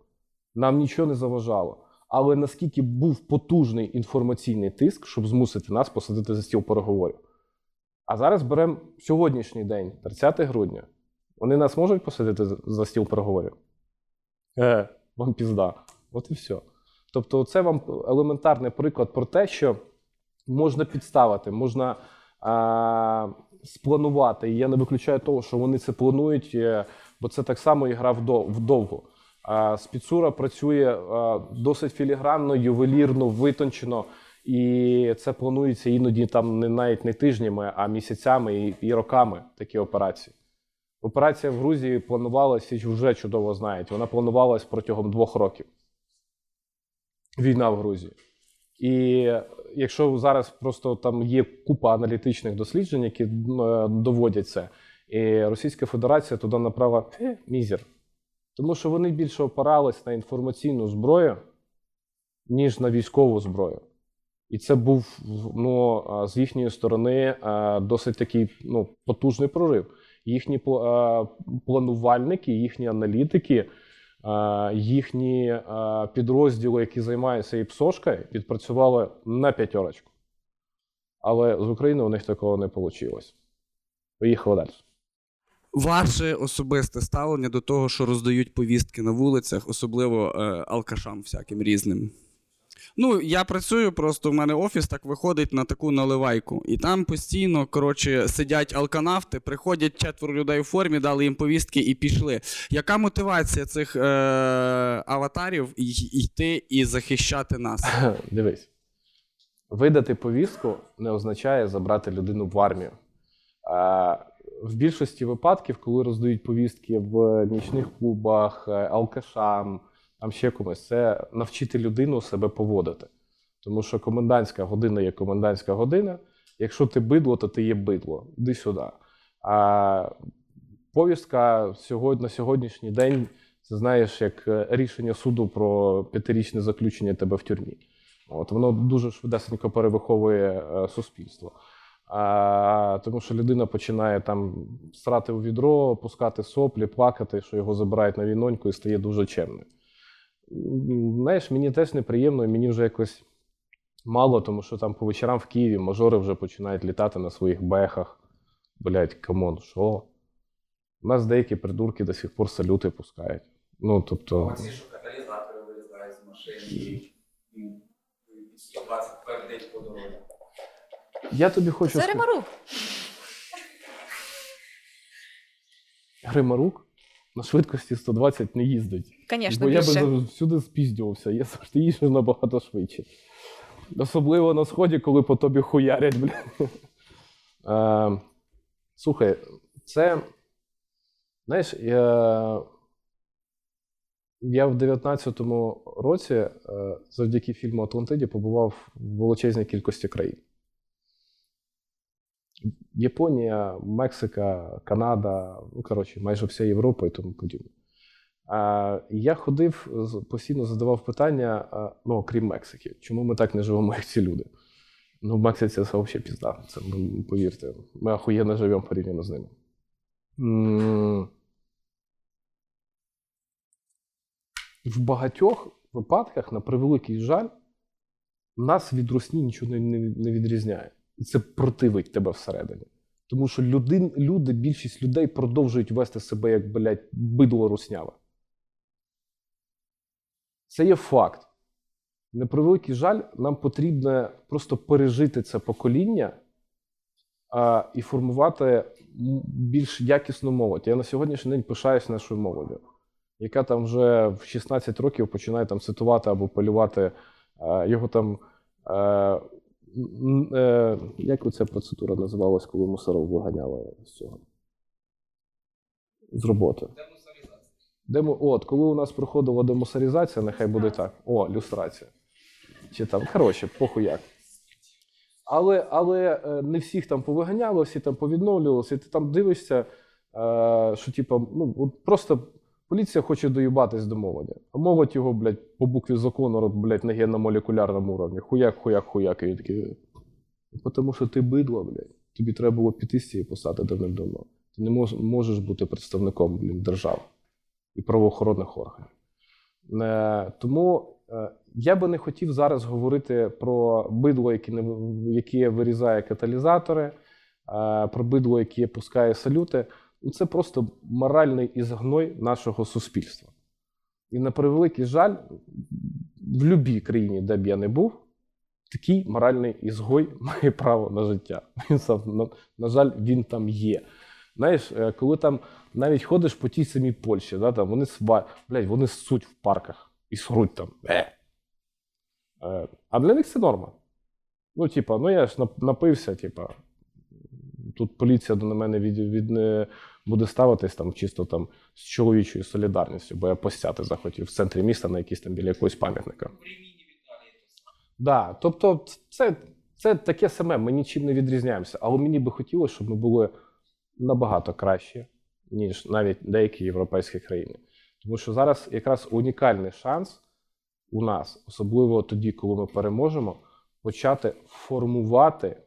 Нам нічого не заважало. Але наскільки був потужний інформаційний тиск, щоб змусити нас посадити за стіл переговорів. А зараз беремо сьогоднішній день, 30 грудня. Вони нас можуть посадити за стіл переговорів? Е, вам пізда. От і все. Тобто, це вам елементарний приклад про те, що можна підставити, можна а, спланувати. І я не виключаю того, що вони це планують, е, бо це так само і гра вдовго. А, спецура працює а, досить філігранно, ювелірно, витончено, і це планується іноді там не навіть не тижнями, а місяцями і, і роками такі операції. Операція в Грузії планувалася, вже чудово знають, вона планувалась протягом двох років. Війна в Грузії. І якщо зараз просто там є купа аналітичних досліджень, які е, доводять це, і Російська Федерація туди направила е, мізер. Тому що вони більше опирались на інформаційну зброю, ніж на військову зброю. І це був ну, з їхньої сторони досить такий ну, потужний прорив. Їхні планувальники, їхні аналітики, їхні підрозділи, які займаються і псошкою, відпрацювали на п'ятерочку. Але з України у них такого не вийшло. Поїхали далі. Ваше особисте ставлення до того, що роздають повістки на вулицях, особливо е, алкашам всяким різним. Ну, я працюю, просто в мене офіс так виходить на таку наливайку. І там постійно, коротше, сидять алканавти, приходять четверо людей в формі, дали їм повістки і пішли. Яка мотивація цих е, аватарів йти і захищати нас? [laughs] Дивись, видати повістку не означає забрати людину в армію. В більшості випадків, коли роздають повістки в нічних клубах, е, алкашам, там ще комусь, це навчити людину себе поводити. Тому що комендантська година є комендантська година. Якщо ти бидло, то ти є бидло. Іди сюди. А повістка сьогодні, на сьогоднішній день це знаєш як е, рішення суду про п'ятирічне заключення тебе в тюрмі. От воно дуже швидесенько перевиховує е, суспільство. А, тому що людина починає там срати у відро, пускати соплі, плакати, що його забирають на війноньку і стає дуже чемним. Знаєш, мені теж неприємно, і мені вже якось Мало, тому що там по вечорам в Києві мажори вже починають літати на своїх бехах. Блять, come on, що? У нас деякі придурки до сих пор салюти пускають. Ну, тобто. Що каталізатори вилізають з машин і, і 120 пердить по дорозі. Я тобі хочу Це сказати. Римарук. Гримарук на швидкості 120 не їздить. Звісно, Бо я би всюди спізнювався, я завжди їжджу набагато швидше. Особливо на сході, коли по тобі хуярять, бля. Е, слухай, це. Знаєш, я, я в 19-му році е, завдяки фільму Атлантиді побував в величезній кількості країн. Японія, Мексика, Канада, ну коротше, майже вся Європа і тому подібне. А, я ходив, постійно задавав питання, ну, окрім Мексики, чому ми так не живемо, як ці люди? Ну, в Мексиці це взагалі пізда. Це ну, повірте. Ми охуєнно живемо порівняно з ними. В багатьох випадках, на превеликий жаль, нас від русні нічого не відрізняє. І це противить тебе всередині. Тому що люди, люди, більшість людей продовжують вести себе як, блядь, бидло русняве. Це є факт. На превеликий жаль, нам потрібно просто пережити це покоління а, і формувати більш якісну молодь. Я на сьогоднішній день пишаюсь нашою молоддю, яка там вже в 16 років починає там цитувати або полювати його там. Е, як ця процедура називалась, коли мусоров виганяли з цього? З роботи. Демо, от, коли у нас проходила демусарізація, нехай буде так. О, люстрація. Чи там, коротше, похуй як. Але, але е, не всіх там повиганяло, всі там повідновлювалися, і ти там дивишся, е, що типу, ну, просто поліція хоче доїбатись до молоді. А молодь його, блядь, по букві закону, блядь, на генно-молекулярному уровні. Хуяк, хуяк, хуяк. І він такий. «Ну, Тому що ти бидло, блядь. Тобі треба було піти з цієї посади давним-давно. Ти не мож, можеш бути представником блін, держави і правоохоронних органів. Е, тому е, я би не хотів зараз говорити про бидло, яке, не, яке вирізає каталізатори, е, про бидло, яке пускає салюти. Це просто моральний ізгной нашого суспільства. І на превеликий жаль, в будь-якій країні, де б я не був, такий моральний ізгой [laughs] має право на життя. Він сам, на, жаль, він там є. Знаєш, е, коли там навіть ходиш по тій самій Польщі, да, там вони сва... блядь, вони ссуть в парках і сруть там. Е. Е, а для них це норма. Ну, типа, ну я ж напився, типа, тут поліція до мене від, від не буде ставитись там чисто там з чоловічою солідарністю, бо я постяти захотів в центрі міста на якийсь там біля якогось пам'ятника. Да, тобто, це, це таке саме, ми нічим не відрізняємося. Але мені би хотілося, щоб ми були набагато кращі, ніж навіть деякі європейські країни. Тому що зараз якраз унікальний шанс у нас, особливо тоді, коли ми переможемо, почати формувати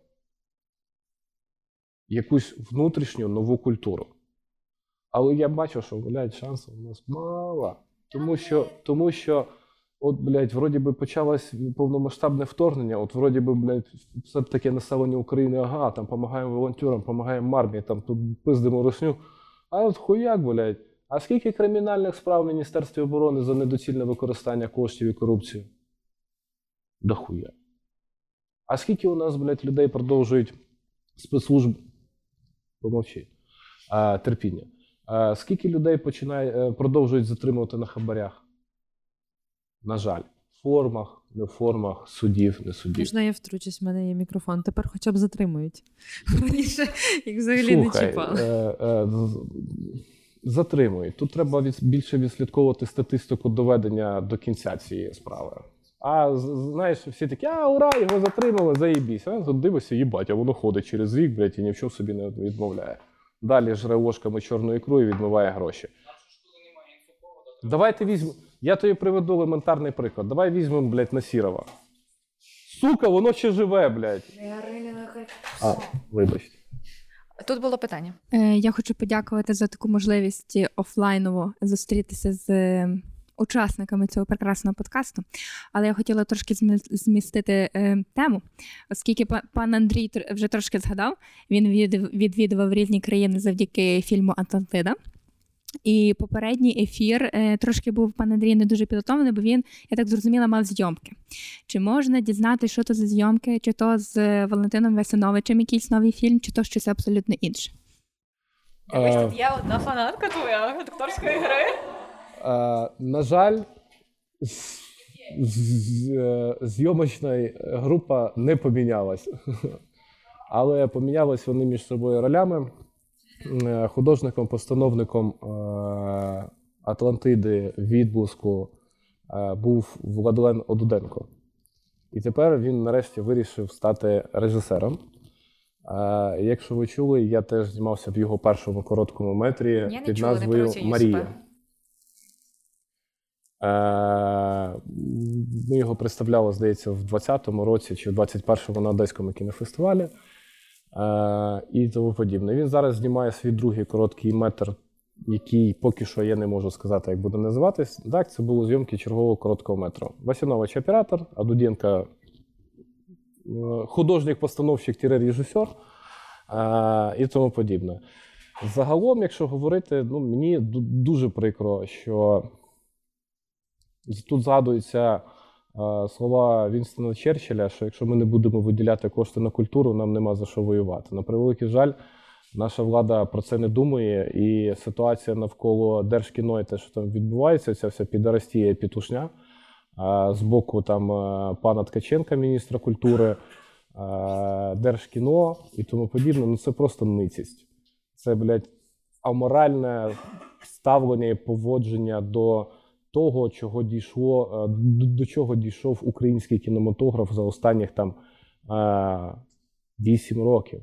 якусь внутрішню нову культуру. Але я бачу, що, блядь, шансів у нас мало. Тому що, тому що от, блядь, вроді би почалось повномасштабне вторгнення, от вроді би, блядь, все таке населення України, ага, там допомагаємо волонтерам, допомагаємо армії, там тут пиздимо русню. А от хуяк, блядь, а скільки кримінальних справ в Міністерстві оборони за недоцільне використання коштів і корупцію? Да хуя. А скільки у нас, блядь, людей продовжують спецслужб. Помовчи. А, терпіння. А, скільки людей починає, е, продовжують затримувати на хабарях? На жаль, в формах, не в формах, судів, не судів. Можна я втручусь, в мене є мікрофон. Тепер хоча б затримують. [laughs] Раніше їх взагалі не чіпали. е, е, затримують. Тут треба більше відслідковувати статистику доведення до кінця цієї справи. А знаєш, всі такі, а ура, його затримали, заєбісь. А тут дивишся, їбать, а воно ходить через рік, блядь, і ні в чому собі не відмовляє. Далі жре ложками чорну ікру і відмиває гроші. Давайте візьмемо. Я тобі приведу елементарний приклад. Давай візьмемо, блядь, Насірова. Сука, воно ще живе, блядь. А, вибачте. Тут було питання. Е, Я хочу подякувати за таку можливість офлайново зустрітися з учасниками цього прекрасного подкасту. Але я хотіла трошки змістити е, тему, оскільки па- пан Андрій вже трошки згадав, він відвідував різні країни завдяки фільму Атлантида. І попередній ефір е, трошки був пан Андрій не дуже підготовлений, бо він, я так зрозуміла, мав зйомки. Чи можна дізнати, що то за зйомки, чи то з е, Валентином Весиновичем якийсь новий фільм, чи то щось абсолютно інше? Е, Є одна фанатка твоя акторської гри. Е, на жаль, з- з- е, зйомочна група не помінялась. [laughs] Але помінялись вони між собою ролями. Е, Художником-постановником е, Атлантиди відблиску був Владлен Одуденко. І тепер він нарешті вирішив стати режисером. Якщо ви чули, я теж знімався в його першому короткому метрі Я під назвою Марія. Е, Ми його представляли, здається, в 20-му році чи в 21-му на Одеському кінофестивалі е, і тому подібне. Він зараз знімає свій другий короткий метр, який поки що я не можу сказати, як буде називатись. Так, це були зйомки чергового короткого метру. Васянович оператор, а Дуденко художник-постановщик режисер е, і тому подібне. Загалом, якщо говорити, ну мені дуже прикро, що тут згадуються е, слова Вінстона Черчилля, що якщо ми не будемо виділяти кошти на культуру, нам нема за що воювати. На превеликий жаль, наша влада про це не думає, і ситуація навколо Держкіно і те, що там відбувається, ця вся підарастія пітушня е, з боку там е, пана Ткаченка, міністра культури, Держкіно і тому подібне, ну це просто ницість. Це, блядь, аморальне ставлення і поводження до того, чого дійшло, е, до, чого дійшов український кінематограф за останніх там е, 8 років.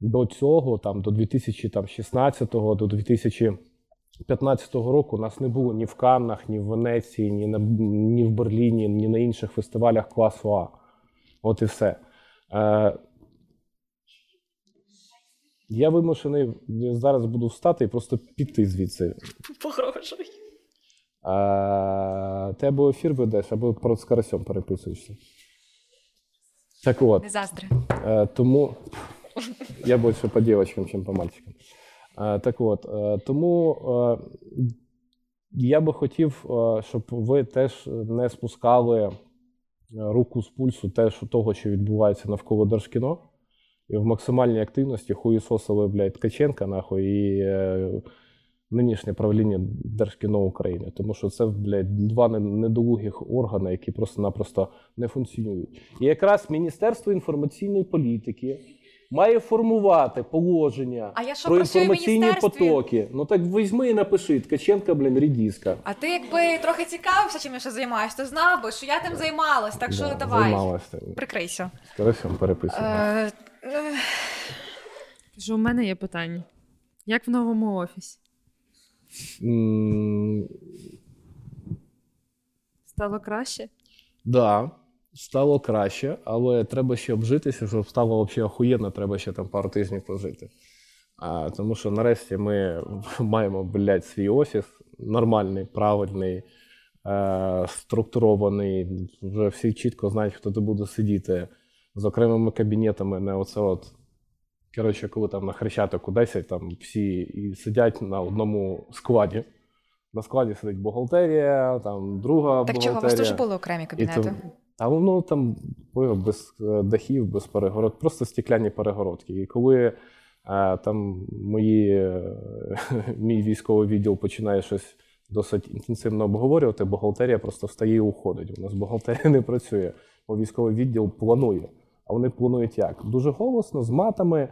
До цього, там, до 2016 до 2015 року нас не було ні в Каннах, ні в Венеції, ні, на, ні в Берліні, ні на інших фестивалях класу А. От і все. Е, я вимушений зараз буду встати і просто піти звідси. Погрожуй. А, ти або ефір ведеш, або про з карасьом переписуєшся. Так от. Не заздри. Е, тому я більше по дівчинкам, ніж по мальчикам. Е, так от, е, тому я би хотів, щоб ви теж не спускали руку з пульсу теж того, що відбувається навколо Держкіно. І в максимальній активності хуїсосили, блядь, Ткаченка, нахуй, і нинішнє правління Держкіно України. Тому що це, блядь, два недолугих органи, які просто-напросто не функціонують. І якраз Міністерство інформаційної політики має формувати положення А я що про інформаційні потоки. Ну так візьми і напиши Ткаченка, блін, рідіска. А ти якби трохи цікавився, чим я ще займаюся, то знав би, що я тим займалась, так що Да, давай. Займалася. Прикрийся. З переписуємо. Е, е, Кажу, у мене є питання. Як в новому офісі? Стало краще? Да, стало краще, але треба ще обжитися, щоб стало взагалі охуєнно, треба ще там пару тижнів пожити. А, тому що нарешті ми [laughs] маємо, блядь, свій офіс нормальний, правильний, е, структурований. Вже всі чітко знають, хто тут буде сидіти з окремими кабінетами, не оце от. Коротше, коли там на Хрещатику 10, там всі і сидять на одному складі. На складі сидить бухгалтерія, там друга так бухгалтерія. чого, у вас теж були окремі І кабінети? то- а воно там було без е, дахів, без перегород, просто стекляні перегородки. І коли е, там мої, е, [laughs] мій військовий відділ починає щось досить інтенсивно обговорювати, бухгалтерія просто встає і уходить. У нас бухгалтерія [laughs] не працює, бо військовий відділ планує. А вони планують як? Дуже голосно, з матами.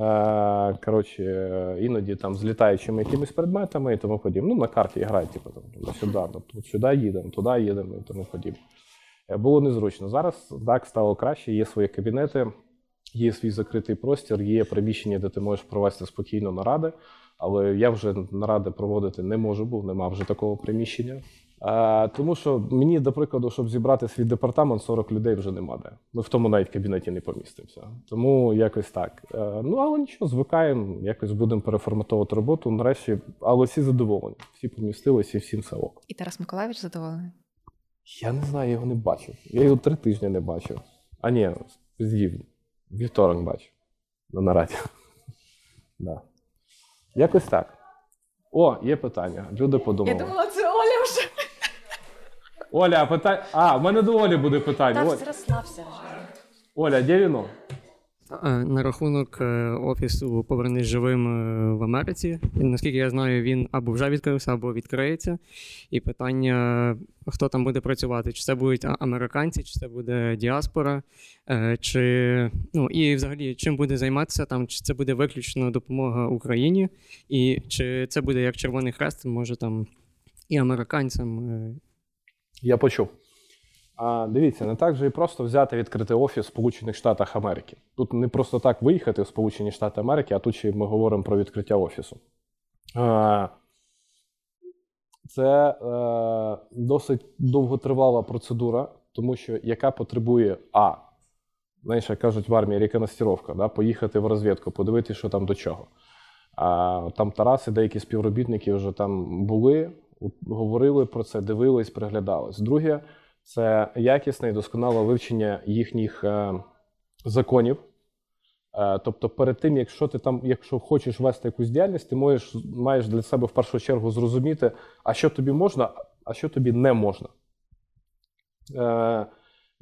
Е, коротше, іноді там з літаючими якимись предметами і тому подібне. Ну, на карті грають, типу, там, сюди, тобто, сюди їдемо, туди їдемо і тому подібне. Е, Було незручно. Зараз так стало краще, є свої кабінети, є свій закритий простір, є приміщення, де ти можеш провести спокійно наради. Але я вже наради проводити не можу, бо нема вже такого приміщення. Е, тому що мені, до прикладу, щоб зібрати свій департамент, 40 людей вже нема де. Ми в тому навіть кабінеті не помістимося. Тому якось так. Е, ну, але нічого, звикаємо, якось будемо переформатовувати роботу. Нарешті, але всі задоволені. Всі помістилися і всім все ок. І Тарас Миколаївич задоволений. Я не знаю, я його не бачив. Я його три тижні не бачив. А ні, звів. Вівторок бачив. На нараді. [laughs] да. Якось так. О, є питання. Люди подумали. це Оля вже. Оля, а питання. А, в мене до Олі буде питання. Оль... розслабся вже. Оля, де віно? На рахунок е, офісу Повернись живим е, в Америці. І, наскільки я знаю, він або вже відкрився, або відкриється. І питання, хто там буде працювати? Чи це будуть американці, чи це буде діаспора, е, чи ну і взагалі чим буде займатися там, чи це буде виключно допомога Україні, і чи це буде як Червоний Хрест, може там і американцям. Я почув. А, дивіться, не так же і просто взяти відкрити офіс в Сполучених Штатах Америки. Тут не просто так виїхати в Сполучені Штати Америки, а тут ще ми говоримо про відкриття офісу. А, це е, досить довготривала процедура, тому що яка потребує А. Знаєш, як кажуть в армії реконстировка, да? поїхати в розвідку, подивитися, що там до чого. А, там Тарас і деякі співробітники вже там були, говорили про це, дивились, приглядались. Друге, це якісне і досконале вивчення їхніх е, законів. Е, тобто, перед тим, якщо ти там, якщо хочеш вести якусь діяльність, ти можеш, маєш для себе в першу чергу зрозуміти, а що тобі можна, а що тобі не можна. Е,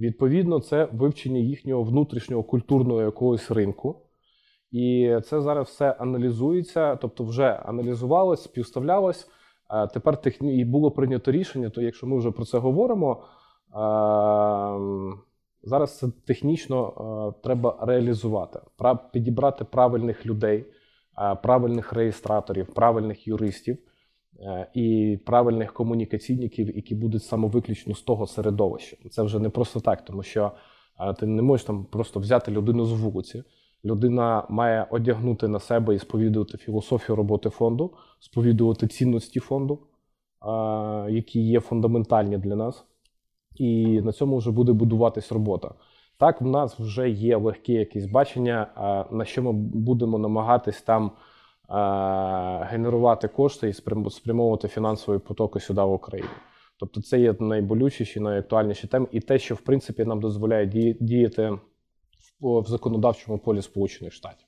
відповідно, це вивчення їхнього внутрішнього культурного якогось ринку. І це зараз все аналізується, тобто вже аналізувалось, співставлялось. Тепер техні... і було прийнято рішення, то якщо ми вже про це говоримо, е, зараз це технічно е, треба реалізувати, підібрати правильних людей, е, правильних реєстраторів, правильних юристів е, і правильних комунікаційників, які будуть саме виключно з того середовища. Це вже не просто так, тому що ти не можеш там просто взяти людину з вулиці. Людина має одягнути на себе і сповідувати філософію роботи фонду, сповідувати цінності фонду, які є фундаментальні для нас. І на цьому вже буде будуватись робота. Так, в нас вже є легке якесь бачення, на що ми будемо намагатись там генерувати кошти і спрям- спрямовувати фінансові потоки сюди в Україну. Тобто, це є найболючіші, найактуальніші теми, і те, що в принципі нам дозволяє діяти в законодавчому полі Сполучених Штатів.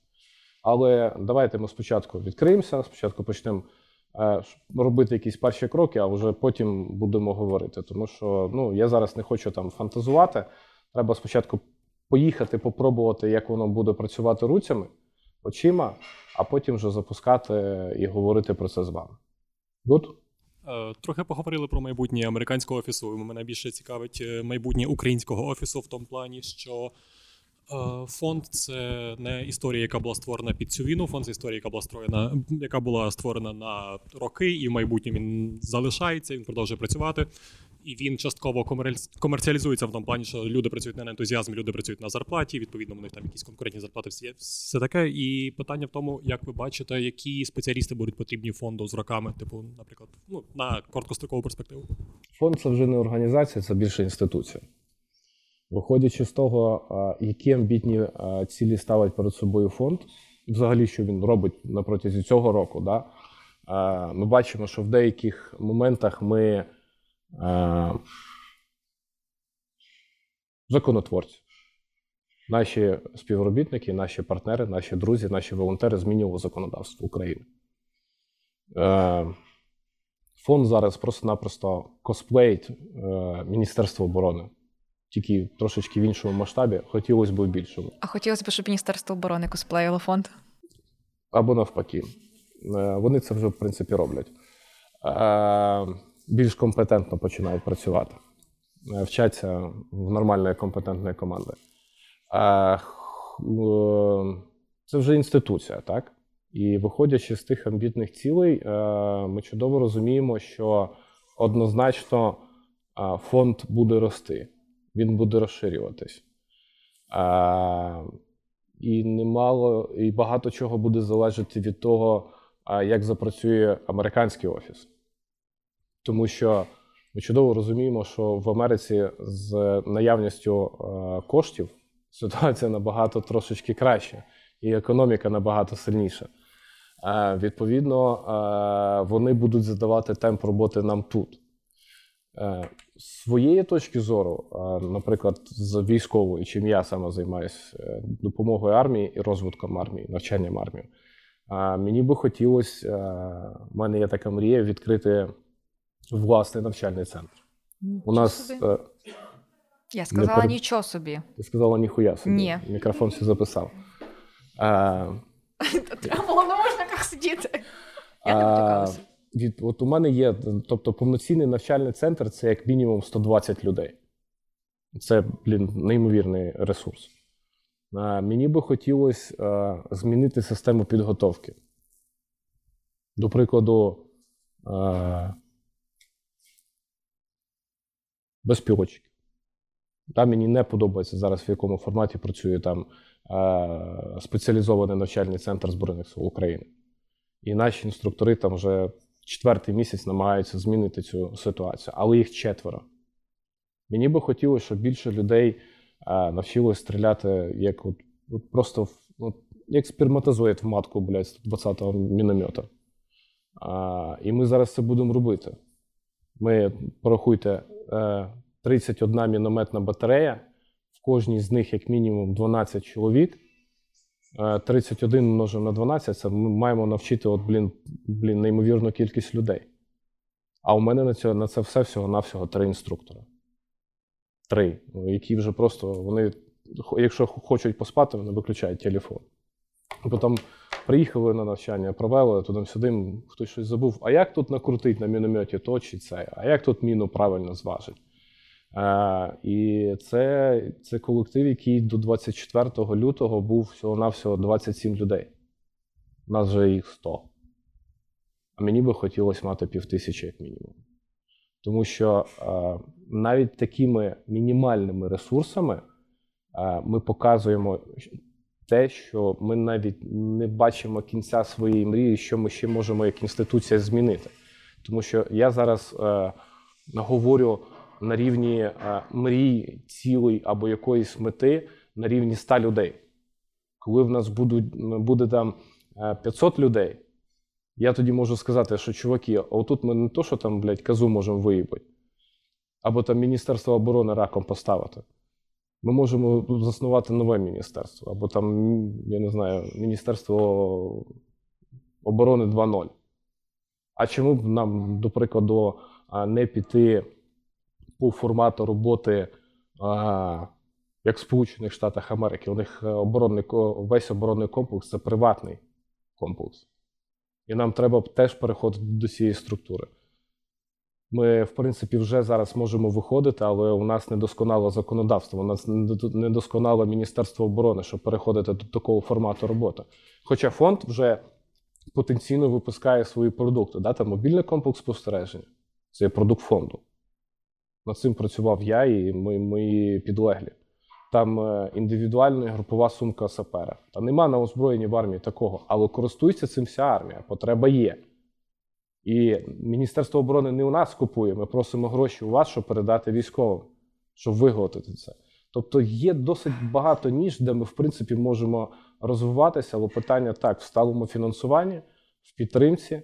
Але давайте ми спочатку відкриємося, спочатку почнемо е, робити якісь перші кроки, а вже потім будемо говорити. Тому що ну, я зараз не хочу там фантазувати. Треба спочатку поїхати, попробувати, як воно буде працювати руцями, очима, а потім вже запускати і говорити про це з вами. Good? Е, Трохи поговорили про майбутнє американського офісу. Мене більше цікавить е, майбутнє українського офісу в тому плані, що фонд це не історія, яка була створена під цю війну. Фонд це історія, яка була створена, яка була створена на роки, і в майбутньому він залишається, він продовжує працювати. І він частково комерціалізується в тому плані, що люди працюють не на ентузіазмі, люди працюють на зарплаті. Відповідно, у них там якісь конкурентні зарплати, все, все таке. І питання в тому, як ви бачите, які спеціалісти будуть потрібні фонду з роками, типу, наприклад, ну на короткострокову перспективу. Фонд це вже не організація, це більше інституція. Виходячи з того, які амбітні цілі ставить перед собою фонд, і взагалі, що він робить на протязі цього року, да, ми бачимо, що в деяких моментах ми законотворці. Наші співробітники, наші партнери, наші друзі, наші волонтери змінювали законодавство України. Фонд зараз просто-напросто косплеїть е, Міністерство оборони, тільки трошечки в іншому масштабі, хотілося б в більшому. А хотілося б, щоб Міністерство оборони косплеїло фонд. Або навпаки. Е, Вони це вже, в принципі, роблять. Е, Більш компетентно починають працювати, Е, вчаться в нормальної компетентної команди. Це вже інституція, так? І виходячи з тих амбітних цілей, ми чудово розуміємо, що однозначно фонд буде рости, він буде розширюватись. Е, І немало, і багато чого буде залежати від того, а, як запрацює американський офіс. Тому що Ми чудово розуміємо, що в Америці з наявністю е, коштів ситуація набагато трошечки краща, і економіка набагато сильніша. Е, Відповідно, е, вони будуть задавати темп роботи нам тут. З своєї точки зору, наприклад, з військової, чим я саме займаюся е, допомогою армії і розвитком армії, навчанням армії. Мені би хотілося, е, в мене є така мрія відкрити власний навчальний центр. У нас собі. е, Я сказала перед- нічого собі. ти сказала ніхуя собі. Ні. Мікрофон все записав. [laughs] Треба було на можниках сидіти. Я не а, матюкалася. Від, от у мене є, тобто повноцінний навчальний центр це як мінімум 120 людей. Це, блін, неймовірний ресурс. А, мені би хотілося а, змінити систему підготовки. До прикладу, а, безпілотчики. Там мені не подобається зараз, в якому форматі працює там е, спеціалізований навчальний центр Збройних сил України. І наші інструктори там вже четвертий місяць намагаються змінити цю ситуацію, але їх четверо. Мені би хотілося, щоб більше людей е, навчилось стріляти як от, от просто от, як сперматозоїд в матку, блядь, з 20-го міномета. А, і ми зараз це будемо робити. Ми порахуйте, е, 31 мінометна батарея, в кожній з них як мінімум 12 чоловік. Е, 31 множимо на 12, це ми маємо навчити от, блін, блін, неймовірну кількість людей. А у мене на це, на це все всього-навсього три інструктора. Три, ну, які вже просто вони, якщо хочуть поспати, вони виключають телефон. Потім приїхали на навчання, провели туди-сюди, хтось щось забув. А як тут накрутить на мінометі то чи це? А як тут міну правильно зважить? Е, і це, це колектив, який до 24 лютого був всього-навсього 27 людей. У нас вже їх 100. А мені би хотілося мати півтисячі як мінімум. Тому що е, навіть такими мінімальними ресурсами е, ми показуємо те, що ми навіть не бачимо кінця своєї мрії, що ми ще можемо як інституція змінити. Тому що я зараз говорю на рівні е, мрій, цілей або якоїсь мети на рівні 100 людей. Коли в нас будуть, буде там е, 500 людей, я тоді можу сказати, що чуваки, а отут ми не то, що там, блядь, казу можемо виїбати, або там Міністерство оборони раком поставити. Ми можемо заснувати нове міністерство, або там, я не знаю, Міністерство оборони 2.0. А чому б нам, до прикладу, не піти по формату роботи, а, як в Сполучених Штатах Америки? У них е, оборонний, весь оборонний комплекс це приватний комплекс. І нам треба теж переходити до цієї структури. Ми, в принципі, вже зараз можемо виходити, але у нас недосконале законодавство, у нас недо- недосконале Міністерство оборони, щоб переходити до такого формату роботи. Хоча фонд вже потенційно випускає свої продукти. Да? Там мобільний комплекс спостереження це є продукт фонду. Над цим працював я і мої, мої підлеглі. Там е, індивідуальна групова сумка сапера. Та нема на озброєнні в армії такого, але користується цим вся армія, потреба є. І Міністерство оборони не у нас купує, ми просимо гроші у вас, щоб передати військовим, щоб виготовити це. Тобто є досить багато ніж, де ми, в принципі, можемо розвиватися, але питання так в сталому фінансуванні, в підтримці.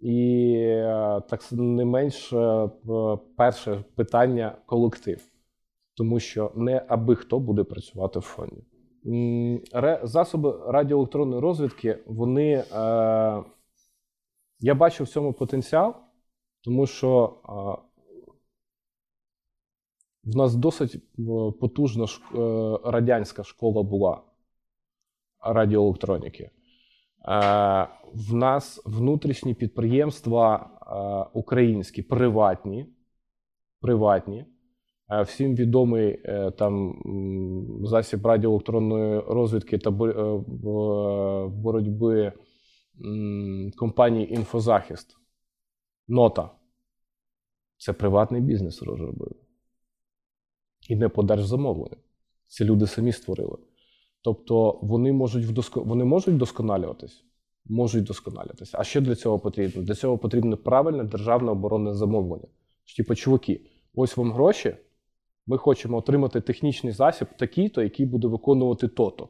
І е, так не менш е, перше питання колектив, тому що не аби хто буде працювати в фонді. Засоби радіоелектронної розвідки, вони е, я бачу в цьому потенціал, тому що в нас досить потужна радянська школа була радіоелектроніки. Е, В нас внутрішні підприємства е, українські, приватні, приватні. Е, Всім відомий там засіб радіоелектронної розвідки та бо- бо- боротьби компанії Інфозахист. Нота. Це приватний бізнес розробив. І не по держзамовленню. Це люди самі створили. Тобто вони можуть вдоско... вони можуть вдосконалюватись? Можуть вдосконалюватися. А що для цього потрібно? Для цього потрібно правильне державне оборонне замовлення, типу, чуваки, ось вам гроші. Ми хочемо отримати технічний засіб такий-то, який буде виконувати то-то.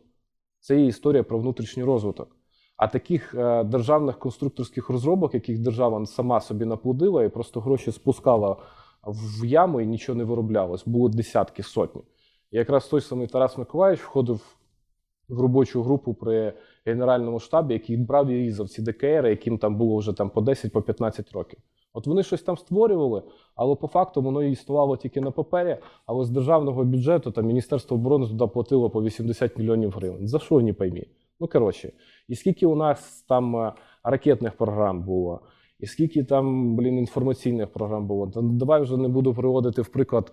Це є історія про внутрішній розвиток. А таких е, державних конструкторських розробок, яких держава сама собі наплодила і просто гроші спускала в яму і нічого не вироблялось, було десятки сотні. І якраз той самий Тарас Миколаївич входив в робочу групу при генеральному штабі, який брав і різав ці ДКР, яким там було вже там по 10 по 15 років. От вони щось там створювали, але по факту воно існувало тільки на папері. Але з державного бюджету там Міністерство оборони туди платило по 80 мільйонів гривень. За що не поймі? Ну коротше, і скільки у нас там е, ракетних програм було, і скільки там, блін, інформаційних програм було. Давай вже не буду приводити в приклад.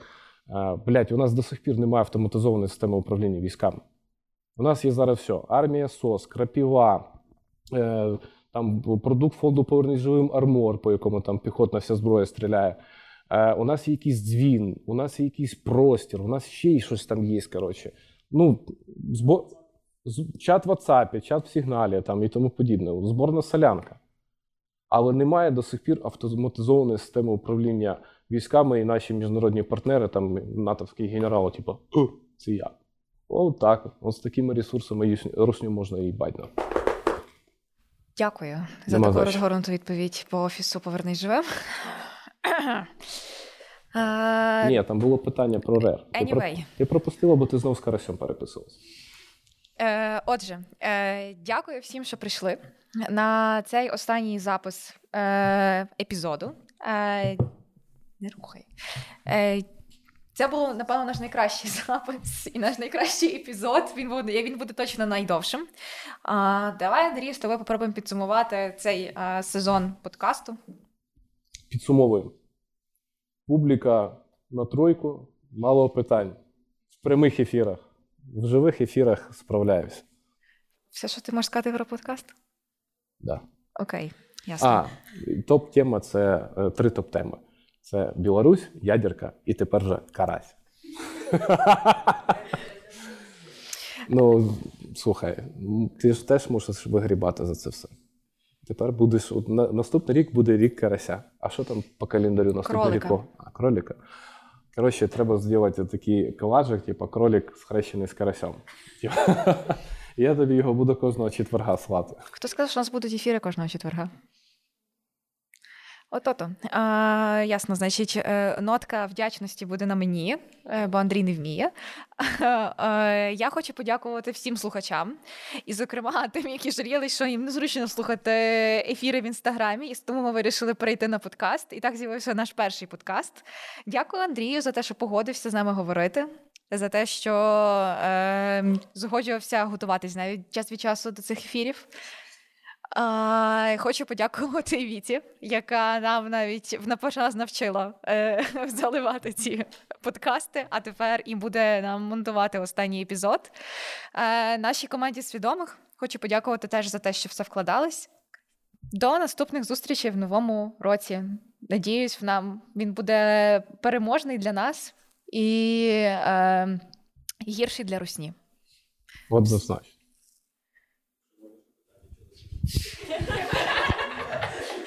Е, Блять, у нас до сих пір немає автоматизованої системи управління військами. У нас є зараз все: армія СОС, крапіва, е, там продукт фонду Повернись живим армор, по якому там піхотна вся зброя стріляє. Е, у нас є якийсь дзвін, у нас є якийсь простір, у нас ще й щось там є. Коротше. Ну, збо... чат в WhatsApp, чат в сигналі там, і тому подібне. Зборна солянка. Але немає до сих пір автоматизованої системи управління військами і наші міжнародні партнери, там натовський генерал, типу, це я. О, так. От з такими ресурсами русню можна і бадно. Дякую за Нема таку за що. розгорнуту відповідь по офісу Повернись живим. Е, [coughs] Ні, там було питання про РЕР. Anyway. ти пропустила, бо ти знов з Карасем переписувалася. Е, Отже, е, дякую всім, що прийшли на цей останній запис е, епізоду. Е, Не рухай. Е, Це був, напевно, наш найкращий [laughs] запис і наш найкращий епізод. Він буде, він буде точно найдовшим. А, давай, Андрій, з тобою попробуємо підсумувати цей е, сезон подкасту. Підсумовуємо. Публіка на тройку, мало питань. В прямих ефірах. В живих ефірах справляюся. Все, що ти можеш сказати про подкаст? Да. Окей, ясно. А, топ-тема це е, три топ-теми: це Білорусь, ядерка і тепер же карась. [laughs] ну, слухай, ти ж теж мусиш вигрібати за це все. Тепер будеш. От на, наступний рік буде рік карася. А що там по календарю наступний рік? Кролика. А, кролика. Коротше, треба зробити такий колажик, типу кролик схрещений з карасем. [laughs] Я тобі його буду кожного четверга слати. Хто сказав, що у нас будуть ефіри кожного четверга? Ото-то. А, ясно, значить, е, нотка вдячності буде на мені, е, бо Андрій не вміє. [laughs] Я хочу подякувати всім слухачам, і, зокрема, [laughs] тим, які жаліли, що їм незручно слухати ефіри в інстаграмі, і тому ми вирішили перейти на подкаст. І так з'явився наш перший подкаст. Дякую Андрію за те, що погодився з нами говорити. За те, що е, згоджувався готуватись навіть час від часу до цих ефірів. Хочу подякувати Віті, яка нам навіть напочас навчила е, [laughs] заливати ці подкасти, а тепер і буде нам монтувати останній епізод. Е, нашій команді свідомих хочу подякувати теж за те, що все вкладались. До наступних зустрічей в новому році. Надіюсь, в нам він буде переможний для нас і е, гірший для русні. Однозначно.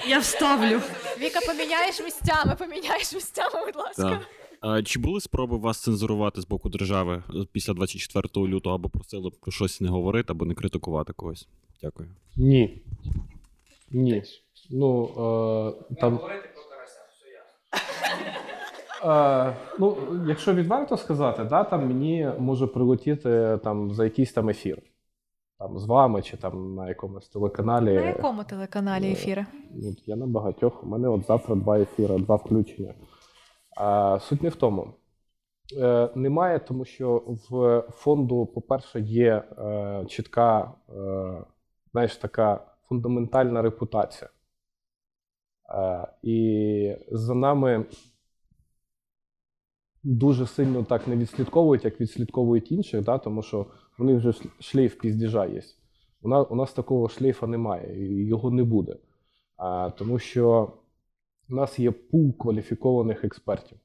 Я вставлю. Віка, поміняєш місцями, поміняєш місцями, будь ласка. Так. А, чи були спроби вас цензурувати з боку держави після 24 лютого або просили про щось не говорити або не критикувати когось? Дякую. Ні. Ні. Ну, е, там... Е, ну, якщо відверто сказати, да, там мені може прилетіти там, за якийсь там ефір. Там, з вами чи там на якомусь телеканалі. На якому телеканалі ефіри? Ну, Я на багатьох. У мене от завтра два ефіри, два включення. А, суть не в тому. Е, немає, тому що в фонду, по-перше, є е, чітка, е, знаєш, така фундаментальна репутація. Е, і за нами дуже сильно так не відслідковують, як відслідковують інших, да, тому що у них вже шлейф піздіжа є. У нас, у нас такого шлейфа немає, його не буде. А, тому що у нас є пул кваліфікованих експертів.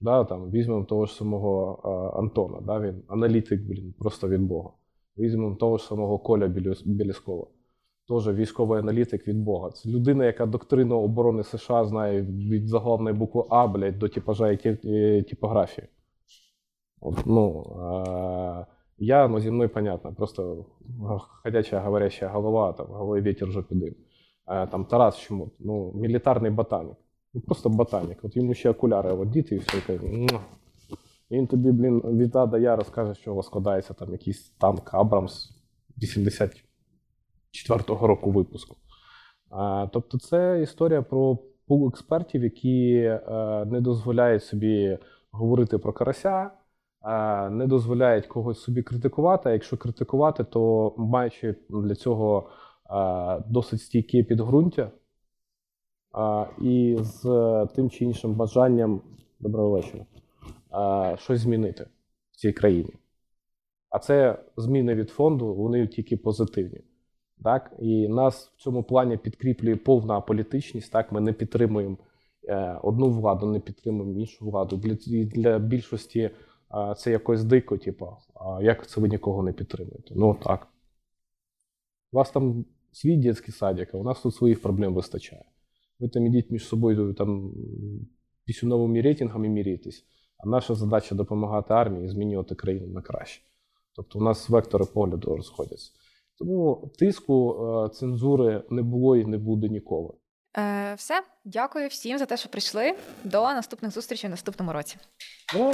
Да, там, візьмемо того ж самого а, Антона, да, він аналітик, блін, просто від Бога. Візьмемо того ж самого Коля Біліскова. теж військовий аналітик від Бога. Це людина, яка доктрину оборони США знає від заглавної букви А, блядь, до типажа і і типографії. От, ну, е- я, ну, мною понятно, просто ходяча говорящая голова, там, в голові вітер жопі дим. Е, там Тарас Чмут, ну, мілітарний ботанік. Ну, просто ботанік. От йому ще окуляри одіти і все. каже, Він тобі, блін, від А Я розкаже, що у вас складається там якийсь танк Абрамс 84-го року випуску. А, тобто, це історія про пул експертів, які е, не дозволяють собі говорити про карася, не дозволяють когось собі критикувати. А якщо критикувати, то маючи для цього е, досить стійке підґрунтя е, і з тим чи іншим бажанням доброго вечора е, щось змінити в цій країні. А це зміни від фонду, вони тільки позитивні. Так? І нас в цьому плані підкріплює повна політичність. Так? Ми не підтримуємо е, одну владу, не підтримуємо іншу владу. Для, більшості е, це якось дико, типу, а як це ви нікого не підтримуєте? Ну так. У вас там свій дитячий садик, а у нас тут своїх проблем вистачає. Ви там ідіть між собою там пісюновими рейтингами міряйтесь, а наша задача допомагати армії і змінювати країну на краще. Тобто у нас вектори погляду розходяться. Тому тиску е, цензури не було і не буде ніколи. Е, все, дякую всім за те, що прийшли. До наступних зустрічей в наступному році. Ну,